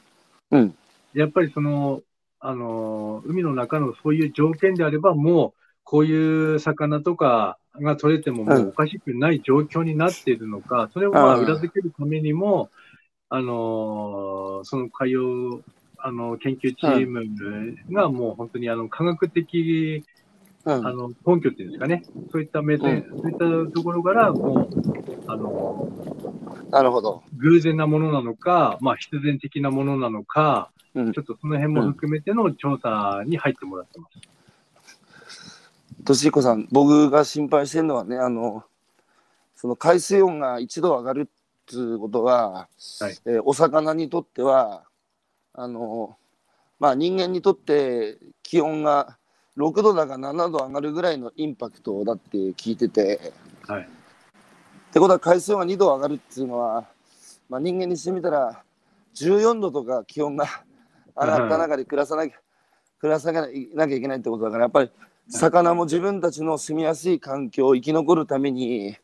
うん、やっぱりその、あの、海の中のそういう条件であれば、もう、こういう魚とかが取れてももうおかしくない状況になっているのか、それをまあ裏付けるためにも、あの、その海洋、あの、研究チームがもう本当にあの、科学的、あの、根拠っていうんですかね。そういった目線、そういったところから、もう、あの、なるほど。偶然なものなのか、まあ必然的なものなのか、ちょっとその辺も含めての調査に入ってもらってます。としこさん、僕が心配してるのはね、あの、その海水温が一度上がるっていうことは、はい、えー、お魚にとっては、あの、まあ人間にとって気温が6度だか7度上がるぐらいのインパクトだって聞いてて、はい。ってことは海水温が2度上がるっていうのは、まあ人間にしてみたら14度とか気温が上がった中で暮らさなきゃ、暮らさなきゃいけないってことだから、やっぱり魚も自分たちの住みやすい環境を生き残るために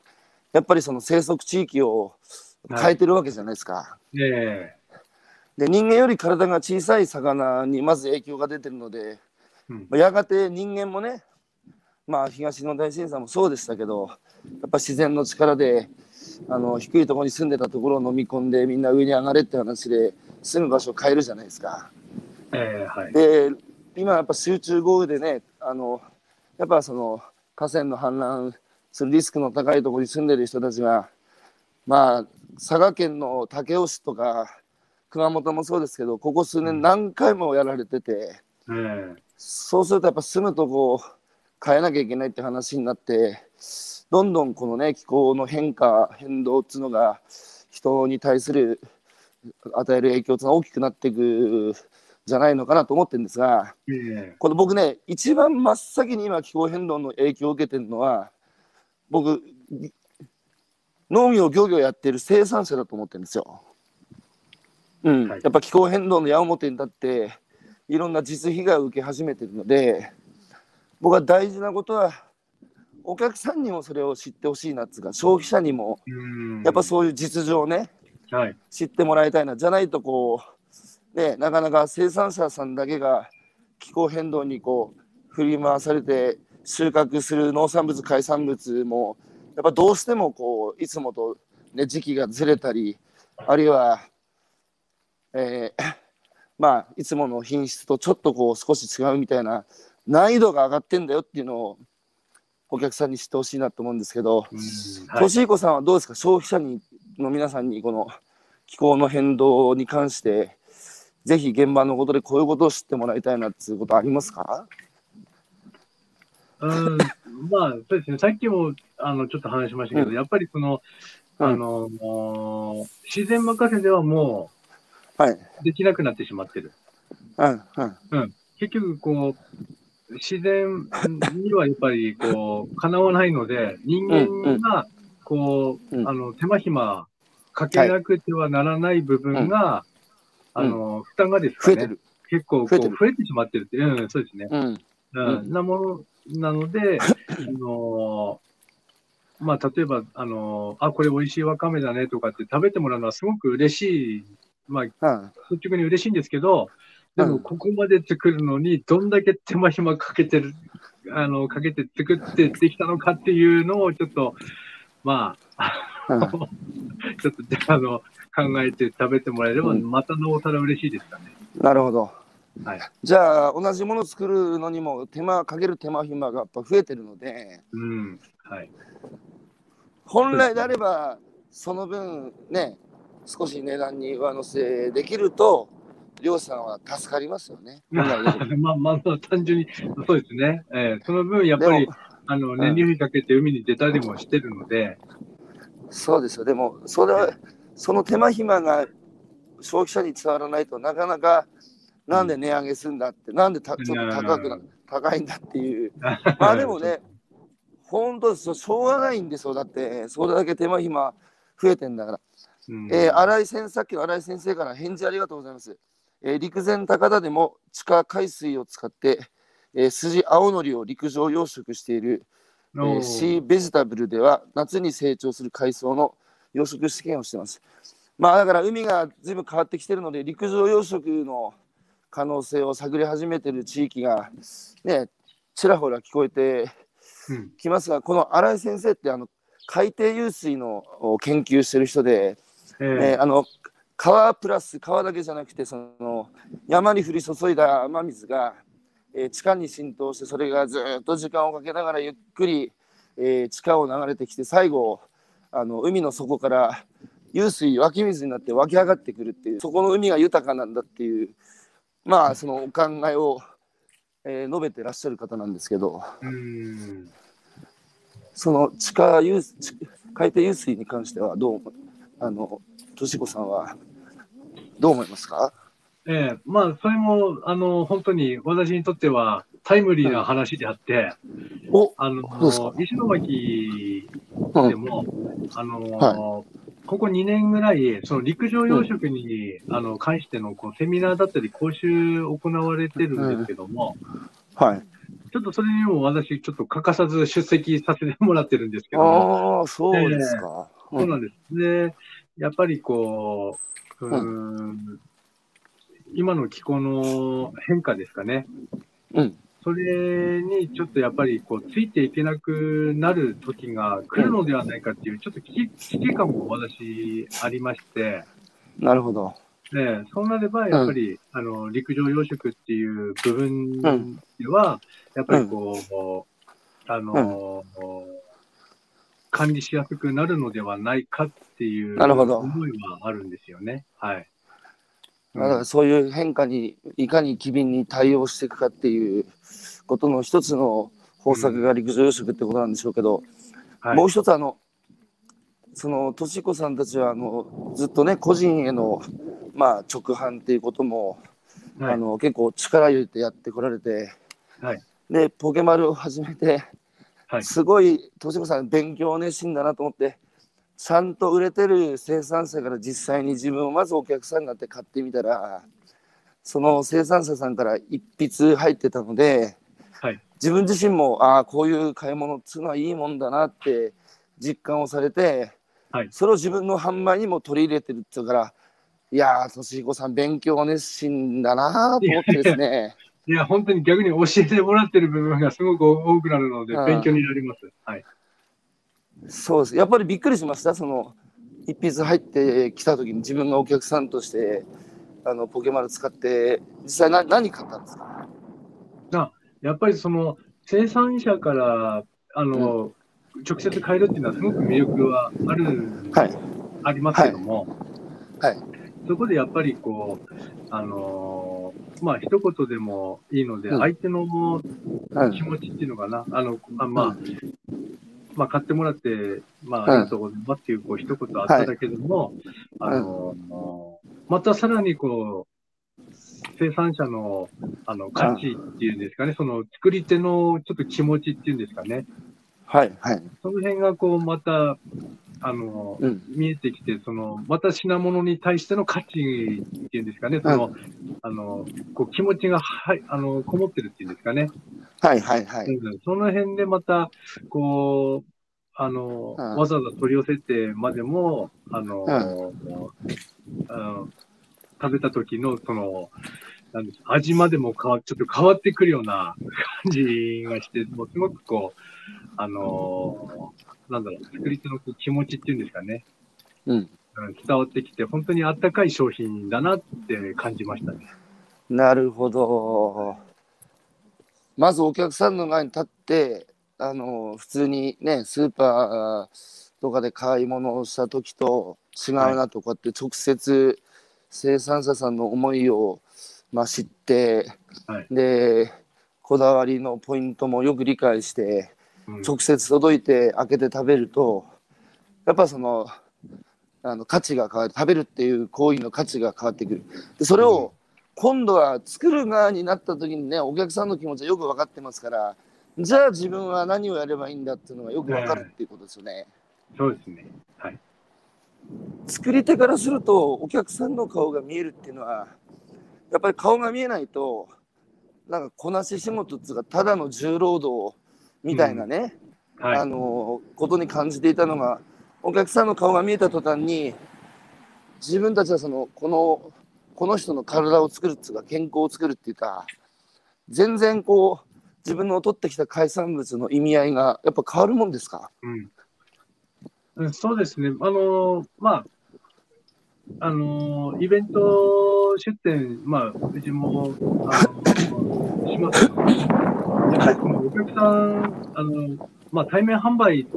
やっぱりその生息地域を変えてるわけじゃないですか。はい、で人間より体が小さい魚にまず影響が出てるので、うん、やがて人間もねまあ東日本大震災もそうでしたけどやっぱ自然の力であの低いところに住んでたところを飲み込んでみんな上に上がれって話で住む場所を変えるじゃないですか。えーはい、で今やっぱ集中豪雨でねあのやっぱその河川の氾濫するリスクの高いところに住んでる人たちが、まあ、佐賀県の武雄市とか、熊本もそうですけど、ここ数年何回もやられてて、うん、そうするとやっぱ住むとこ変えなきゃいけないって話になって、どんどんこのね、気候の変化、変動っていうのが、人に対する与える影響っていうのは大きくなっていくじゃないのかなと思ってるんですが、これ僕ね、一番真っ先に今気候変動の影響を受けてるのは、僕、農業、漁業やってる生産者だと思ってるんですよ。うん、はい、やっぱ気候変動の矢面に立って、いろんな実被害を受け始めてるので、僕は大事なことは、お客さんにもそれを知ってほしいなっつうか、消費者にも、やっぱそういう実情をね、はい、知ってもらいたいな。じゃないとこう、ね、なかなか生産者さんだけが気候変動にこう振り回されて収穫する農産物海産物もやっぱどうしてもこういつもと、ね、時期がずれたりあるいは、えー、まあいつもの品質とちょっとこう少し違うみたいな難易度が上がってんだよっていうのをお客さんに知ってほしいなと思うんですけど、としい。こさんはどうですか？消費者にの皆さんにこの気候の変動に関してぜひ現場のことでこういうことを知ってもらいたいなっていうことありますか？うん、まあ、そうですね。さっきも、あの、ちょっと話しましたけど、うん、やっぱりその、あの、うん、自然任せではもう、はい。できなくなってしまってる。うん、うん。うん。結局、こう、自然にはやっぱり、こう、かなわないので、人間が、こう、うん、あの、手間暇かけなくてはならない部分が、あの、負担がですかね、結構こう増えてしまってるって、うん、そうですね。うん。うん、なものなので、あのまあ、例えば、あのあ、これ美味しいわかめだねとかって食べてもらうのはすごく嬉しい、まあ、率直に嬉しいんですけど、でも、ここまで作るのに、どんだけ手間暇かけてる、あの、かけて作ってできたのかっていうのを、ちょっと、まあ、ちょっと、あの、考えて食べてもらえれば、またなおさら嬉しいですかね。なるほど。はい、じゃあ同じものを作るのにも手間かける手間暇がやっぱ増えてるので、うん。はい、本来であればその分ね少し値段に上乗せできると漁師さんは助かりますよね。まあ まあ単純にそうですね、えー、その分やっぱりあの燃料費かけて海に出たりもしてるので、うん、そうですよでもそれはその手間暇が消費者に伝わらないとなかなかなんで値上げするんだって、なんでたちょっと高くな高いんだっていう。まあでもね、本当ですよ、しょうがないんですよ。だって、それだけ手間暇増えてんだから。うん、えー、新井先さっきの新井先生から返事ありがとうございます。えー、陸前高田でも地下海水を使って、えー、筋青のりを陸上養殖しているえー、シーベジタブルでは夏に成長する海藻の養殖試験をしてます。まあだから海が随分変わってきてるので陸上養殖の可能性を探り始めてる地域がねちらほら聞こえてきますが、うん、この新井先生ってあの海底湧水の研究してる人で、えー、えー、あの川プラス川だけじゃなくてその山に降り注いだ雨水が、えー、地下に浸透してそれがずっと時間をかけながらゆっくり、えー、地下を流れてきて最後あの海の底から湧水湧き水になって湧き上がってくるっていうそこの海が豊かなんだっていうまあそのお考えを、えー、述べてらっしゃる方なんですけどその地下湧海底湧水に関してはどう？あのとしこさんはどう思いますか？ええまあ、それも、あの、本当に私にとってはタイムリーな話であって、おあの、石巻でも、うん、あの、はい、ここ2年ぐらい、その陸上養殖に、うん、あの関してのこうセミナーだったり講習行われてるんですけども、はい。ちょっとそれにも私、ちょっと欠かさず出席させてもらってるんですけども。ああ、そうですか、えー、そうなんです。で、やっぱりこう、うん、今の気候の変化ですかね。うん。それにちょっとやっぱりこうついていけなくなる時が来るのではないかっていう、ちょっと危機感も私ありまして。なるほど。ね、そうなれば、やっぱり、うん、あの陸上養殖っていう部分では、やっぱりこう、うん、あの、うん、管理しやすくなるのではないかっていう思いはあるんですよね。はい。だからそういう変化にいかに機敏に対応していくかっていうことの一つの方策が陸上養殖ってことなんでしょうけど、はい、もう一つあのそのとしこさんたちはあのずっとね個人への、まあ、直販っていうことも、はい、あの結構力入れてやってこられて、はい、でポケマルを始めて、すごいとしこさん勉強熱心だなと思ってちゃんと売れてる生産者から実際に自分をまずお客さんになって買ってみたらその生産者さんから一筆入ってたので、はい、自分自身もああこういう買い物っていうのはいいもんだなって実感をされて、はい、それを自分の販売にも取り入れてるっていうからいやー俊彦さん勉強熱心だなと思ってですね いや本当に逆に教えてもらってる部分がすごく多くなるので勉強になります。はい。そうです。やっぱりびっくりしました。その、一筆入ってきた時に自分がお客さんとして、あの、ポケマル使って、実際何何買ったんですか？あやっぱりその、生産者から、あの、うん、直接買えるっていうのはすごく魅力はある、はい、ありますけども、はい、はい、そこでやっぱりこう、あのまあ、一言でもいいので、相手の気持ちっていうのかな、あの、あまあ、まあ、買ってもらって、まあ、ありがとうございますっていう、こう、一言あっただけども、はい、あの、またさらにこう、生産者の、あの、価値っていうんですかね、その、作り手のちょっと気持ちっていうんですかね。はい、はい。その辺が、こう、また、あの、うん、見えてきて、その、また品物に対しての価値っていうんですかね、その、うん、あの、こう、気持ちが、はい、あの、こもってるっていうんですかね。はいはいはい。その辺でまた、こう、あの、うん、わざわざ取り寄せてまでも、あの、食べた時の、その、なんです味までも変わちょっと変わってくるような感じがして、もうすごくこう、あのなんだろう、作り手の気持ちっていうんですかね。うん。伝わってきて、本当にあったかい商品だなって感じましたね。なるほど。まずお客さんの前に立って、あの、普通にね、スーパーとかで買い物をした時と違うなとかって直接生産者さんの思いを、まあ、知って、はい、で、こだわりのポイントもよく理解して、うん、直接届いて開けて食べると、やっぱその、あの価値が変わる食べるっていう行為の価値が変わってくる。でそれを今度は作る側になった時にねお客さんの気持ちはよく分かってますからじゃあ自分は何をやればいいんだっていうのがよく分かるっていうことですよね。そうですね、はい、作り手からするとお客さんの顔が見えるっていうのはやっぱり顔が見えないとなんかこなし仕事っていうかただの重労働みたいなね、はい、あのことに感じていたのがお客さんの顔が見えた途端に自分たちはそのこのこの人の体を作るっていうか健康を作るっていうか全然こう自分の取ってきた海産物の意味合いがやっぱ変わるもんですか、うん、そうですね。あのまああのイベント出店、まあ、うちもあのしますやっぱりこのお客さん、あのまあ、対面販売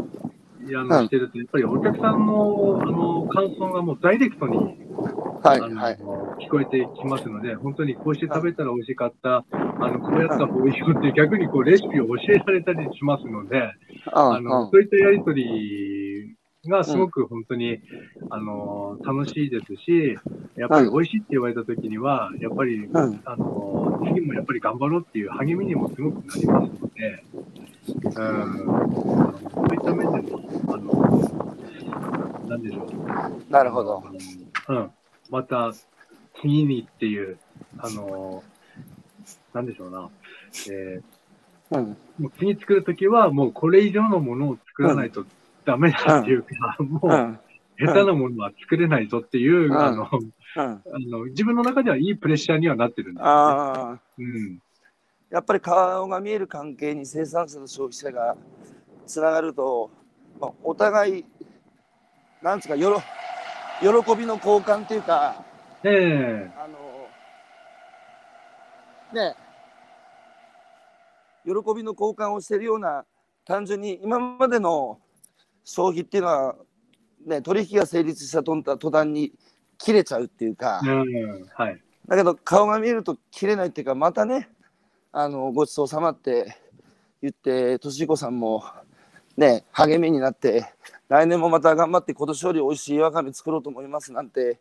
あのしてると、やっぱりお客さんのあの感想がもうダイレクトに、はいはい、聞こえてきますので、本当にこうして食べたら美味しかった、あのこうやった方がいいよって逆にこうレシピを教えられたりしますので、あのそういったやりとりがすごく本当に、あの楽しいですし、やっぱり美味しいって言われたときには、やっぱり、あの次もやっぱり頑張ろうっていう励みにもすごくなりますので、うん、そういった面でも、あの、なんでしょう。なるほど。うん。また、次にっていう、あの、なんでしょうな。えー、うん、もう次作るときは、もうこれ以上のものを作らないとダメだっていうか、うん、もう、下手なものは作れないぞっていう、あの、あの自分の中ではいいプレッシャーにはなってるんですよ、ね。うん。やっぱり顔が見える関係に生産者と消費者がつながると、まあ、お互いなんつうかよろ喜びの交換というか、ええ。ー、あのね喜びの交換をしているような単純に今までの消費っていうのは、ね、取引が成立した途端に切れちゃうっていうか、うんはい、だけど顔が見えると切れないっていうかまたねあのごちそうさまって言ってとしこさんもね励みになって来年もまた頑張って今年より美味しいわかめ作ろうと思いますなんて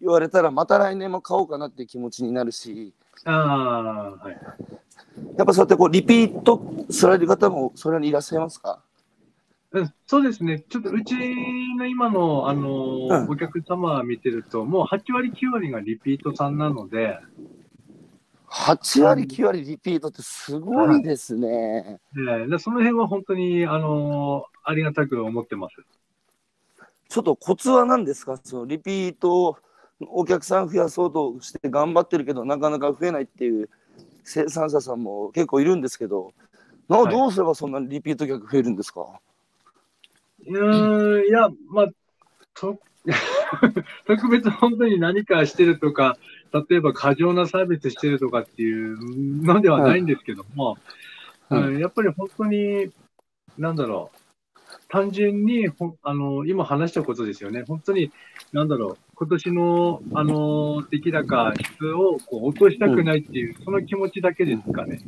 言われたらまた来年も買おうかなっていう気持ちになるし。あ、はい、やっぱそうやってこうリピートされる方もそれにいらっしゃいますか？そうですね、ちょっとうちの今のあの、うん、お客様見てると、もう8割、9割がリピートさんなので、8割、9割リピートってすごいですね。はい、その辺は本当に、あのー、ありがたく思ってます。ちょっとコツは何ですか？そのリピートお客さん増やそうとして頑張ってるけどなかなか増えないっていう生産者さんも結構いるんですけど、なはい、どうすればそんなにリピート客増えるんですか？うん、いや、まあ、と 特別本当に何かしてるとか、例えば過剰なサービスしてるとかっていうのではないんですけども、はいうん、やっぱり本当に、なんだろう、単純にほあの今話したことですよね、本当に、なんだろう、今年のあの出来高、質をこう落としたくないっていう、うん、その気持ちだけですかね。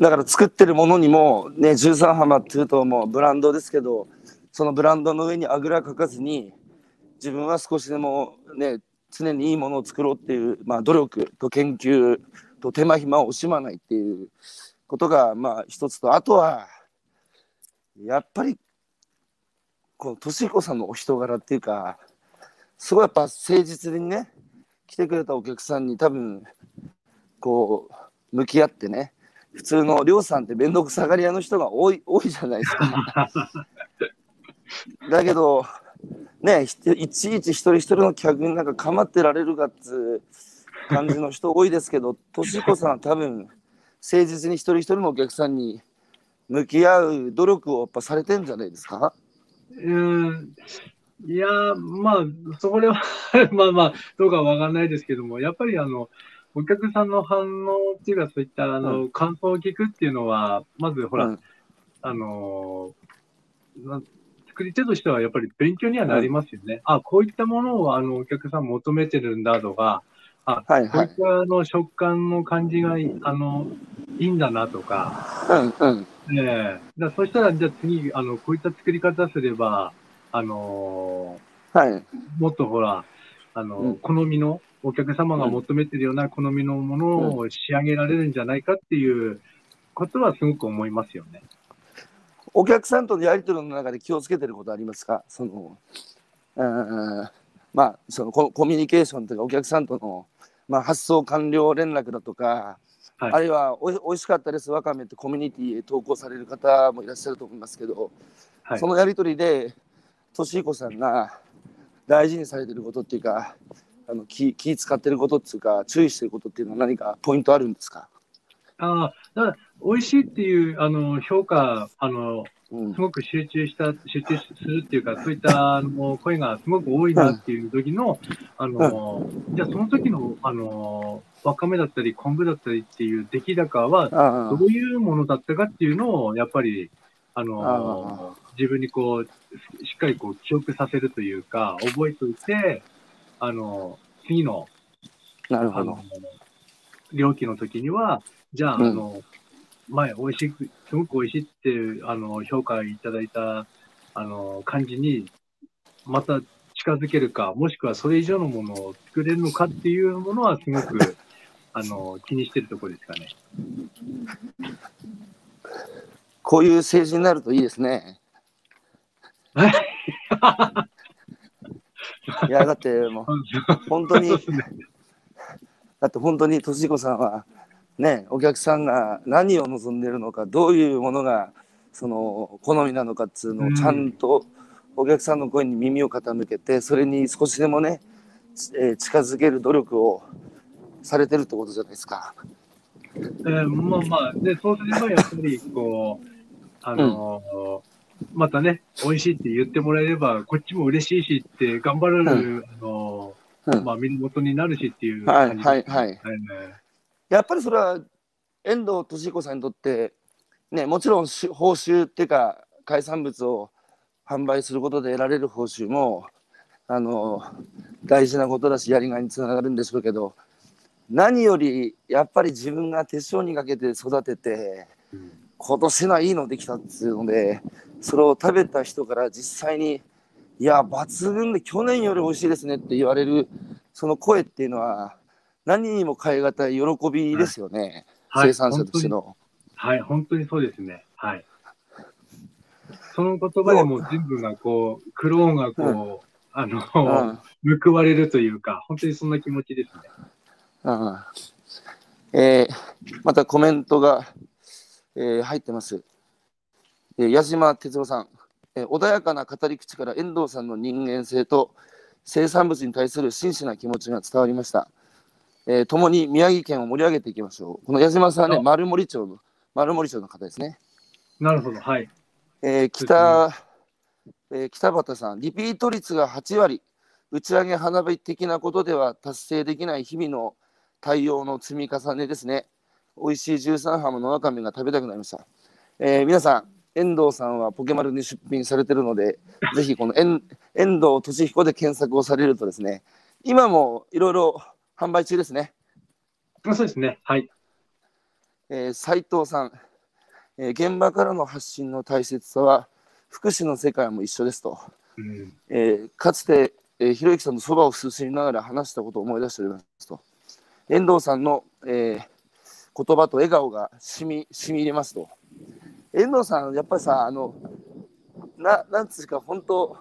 だから作ってるものにも、ね、13浜っていうともうブランドですけど、そのブランドの上にあぐらかかずに自分は少しでもね常にいいものを作ろうっていう、まあ、努力と研究と手間暇を惜しまないっていうことがまあ一つとあとはやっぱりこの俊彦さんのお人柄っていうかすごいやっぱ誠実にね来てくれたお客さんに多分こう向き合ってね普通の亮さんって面倒くさがり屋の人が多い 多いじゃないですか。だけど、ね、いちいち一人一人の客になんか構ってられるかっつう感じの人多いですけど、としこさんは多分、誠実に一人一人のお客さんに向き合う努力をやっぱされてんじゃないですか？うんいやまあ、それは まあまあ、どうかわかんないですけども、やっぱりあの、お客さんの反応っていうか、そういったあの、うん、感想を聞くっていうのは、まずほら、うん、あの作り手としてはやっぱり勉強にはなりますよね。あ、こういったものをあのお客さん求めてるんだとか、あ、はいはい、こういったの食感の感じがあのいいんだなとか、うんうん。え。ー、だそしたら、じゃあ次あの、こういった作り方すれば、あのー、はい、もっとほら、あの、うん、好みの、お客様が求めてるような好みのものを仕上げられるんじゃないかっていうことはすごく思いますよね。お客さんとのやり取りの中で気をつけてることありますか？その、うん、まあ、そのココミュニケーションというか、お客さんとの、まあ、発送完了連絡だとか、はい、あるいはおいおいしかったです、わかめってコミュニティへ投稿される方もいらっしゃると思いますけど、はい、そのやり取りで、としこさんが大事にされてることっていうか、あの気気使ってることっていうか、注意してることっていうのは何かポイントあるんですか？ああ、だから美味しいっていうあの評価、あのすごく集中した、集中するっていうか、そういったあの声がすごく多いなっていう時の、あの、じゃあその時の、あの、わかめだったり昆布だったりっていう出来高は、どういうものだったかっていうのを、やっぱり、あの、自分にこう、しっかりこう記憶させるというか、覚えておいて、あの、次の、なるほど。料金の時には、じゃあ、あの、前、美味しく、すごく美味しいっていう、あの、評価いただいた、あの、感じに、また近づけるか、もしくはそれ以上のものを作れるのかっていうものは、すごく、あの、気にしてるところですかね。こういう政治になるといいですね。いや、だってもう、本当に、だって本当に、としこさんは、ね、お客さんが何を望んでるのかどういうものがその好みなのかっつうのをちゃんとお客さんの声に耳を傾けてそれに少しでもね、えー、近づける努力をされてるってことじゃないですか。えー、まあまあでそうすればやっぱりこうあのーうん、またね美味しいって言ってもらえればこっちも嬉しいしって頑張れる、うん、あのー、まあ源になるしっていう感じはいはい。はい、はい。やっぱりそれは遠藤利彦さんにとってねもちろん報酬っていうか海産物を販売することで得られる報酬もあの大事なことだしやりがいにつながるんでしょうけど何よりやっぱり自分が手塩にかけて育てて、今年はいいのできたっていうのでそれを食べた人から実際にいや抜群で去年より美味しいですねって言われるその声っていうのは何にも代え難い喜びですよね、はい、生産者としての。はい、本当にそうですね。はい。その言葉でも全部がこう、クローンがこう、うん、あの、うん、報われるというか、本当にそんな気持ちですね。うんえー、またコメントが、えー、入ってます。えー、矢島哲夫さん、えー、穏やかな語り口から遠藤さんの人間性と生産物に対する真摯な気持ちが伝わりました。えー、共に宮城県を盛り上げていきましょう。この矢島さんはね、丸森町の、丸森町の方ですね。なるほど、はい。えー、北、えー、北畑さん、リピート率が8割、打ち上げ花火的なことでは達成できない日々の対応の積み重ねですね。美味しい13浜のわかめが食べたくなりました。えー、皆さん、遠藤さんはポケマルに出品されてるので、ぜひこの遠遠藤俊彦で検索をされるとですね、今もいろいろ販売中ですね。そうですね。はい。えー、斉藤さん、えー、現場からの発信の大切さは福祉の世界も一緒ですと。うん、えー、かつて、えー、ひろゆきさんのそばをすすりながら話したことを思い出しておりますと。遠藤さんの、えー、言葉と笑顔がしみしみ入れますと。遠藤さん、やっぱりさ、あの、ななんつうか、本当、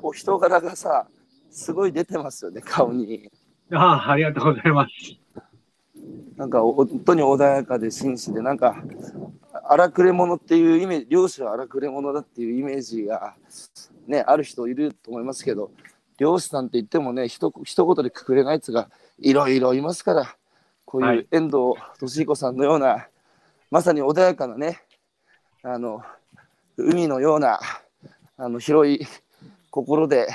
お人柄がさ、すごい出てますよね、顔に。ああ、ありがとうございます。なんか本当に穏やかで紳士で、なんか荒くれ者っていうイメージ、漁師は荒くれ者だっていうイメージが、ね、ある人いると思いますけど、漁師さんって言ってもね、ひと一言でくくれないやつがいろいろいますから、こういう遠藤利彦さんのような、まさに穏やかなね、あの海のようなあの広い心で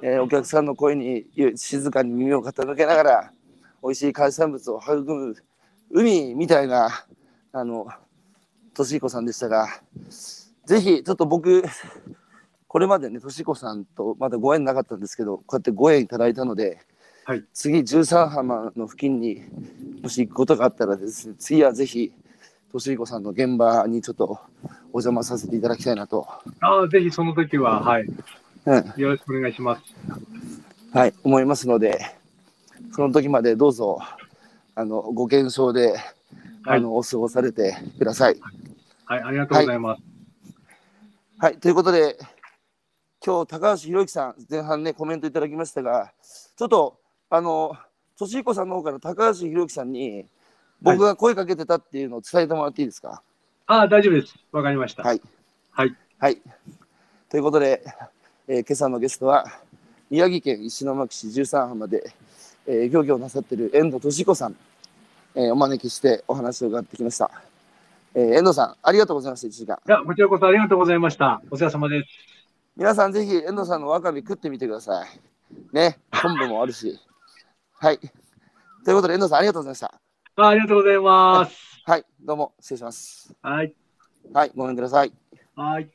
えー、お客さんの声に静かに耳を傾けながら美味しい海産物を育む海みたいなあの俊彦さんでしたがぜひちょっと僕これまでね俊彦さんとまだご縁なかったんですけどこうやってご縁いただいたので、はい、次13浜の付近にもし行くことがあったらですね次はぜひ俊彦さんの現場にちょっとお邪魔させていただきたいなと。ああぜひその時ははいうん、よろしくお願いします。はい、思いますので、その時までどうぞ、あの、ご健勝で、はい、あの、お過ごされてください。はい、ありがとうございます。はい、はい、ということで、今日、高橋宏之さん、前半ね、コメントいただきましたが、ちょっと、あの、俊彦さんの方から高橋宏之さんに、僕が声かけてたっていうのを伝えてもらっていいですか、ああ、大丈夫です。わかりました。はい。はい。はい。ということで、えー今朝のゲストは、宮城県石巻市13浜で、えー漁業なさっている遠藤敏子さん、えーお招きしてお話を伺ってきました。えー遠藤さん、ありがとうございました、1時間。いや、こちらこそありがとうございました。お世話様です。皆さん、ぜひ遠藤さんのわかめ食ってみてください。ね、昆布もあるし。はい。ということで、遠藤さん、ありがとうございました。あありがとうございます。はい、どうも、失礼します。はい。はい、ごめんください。はい。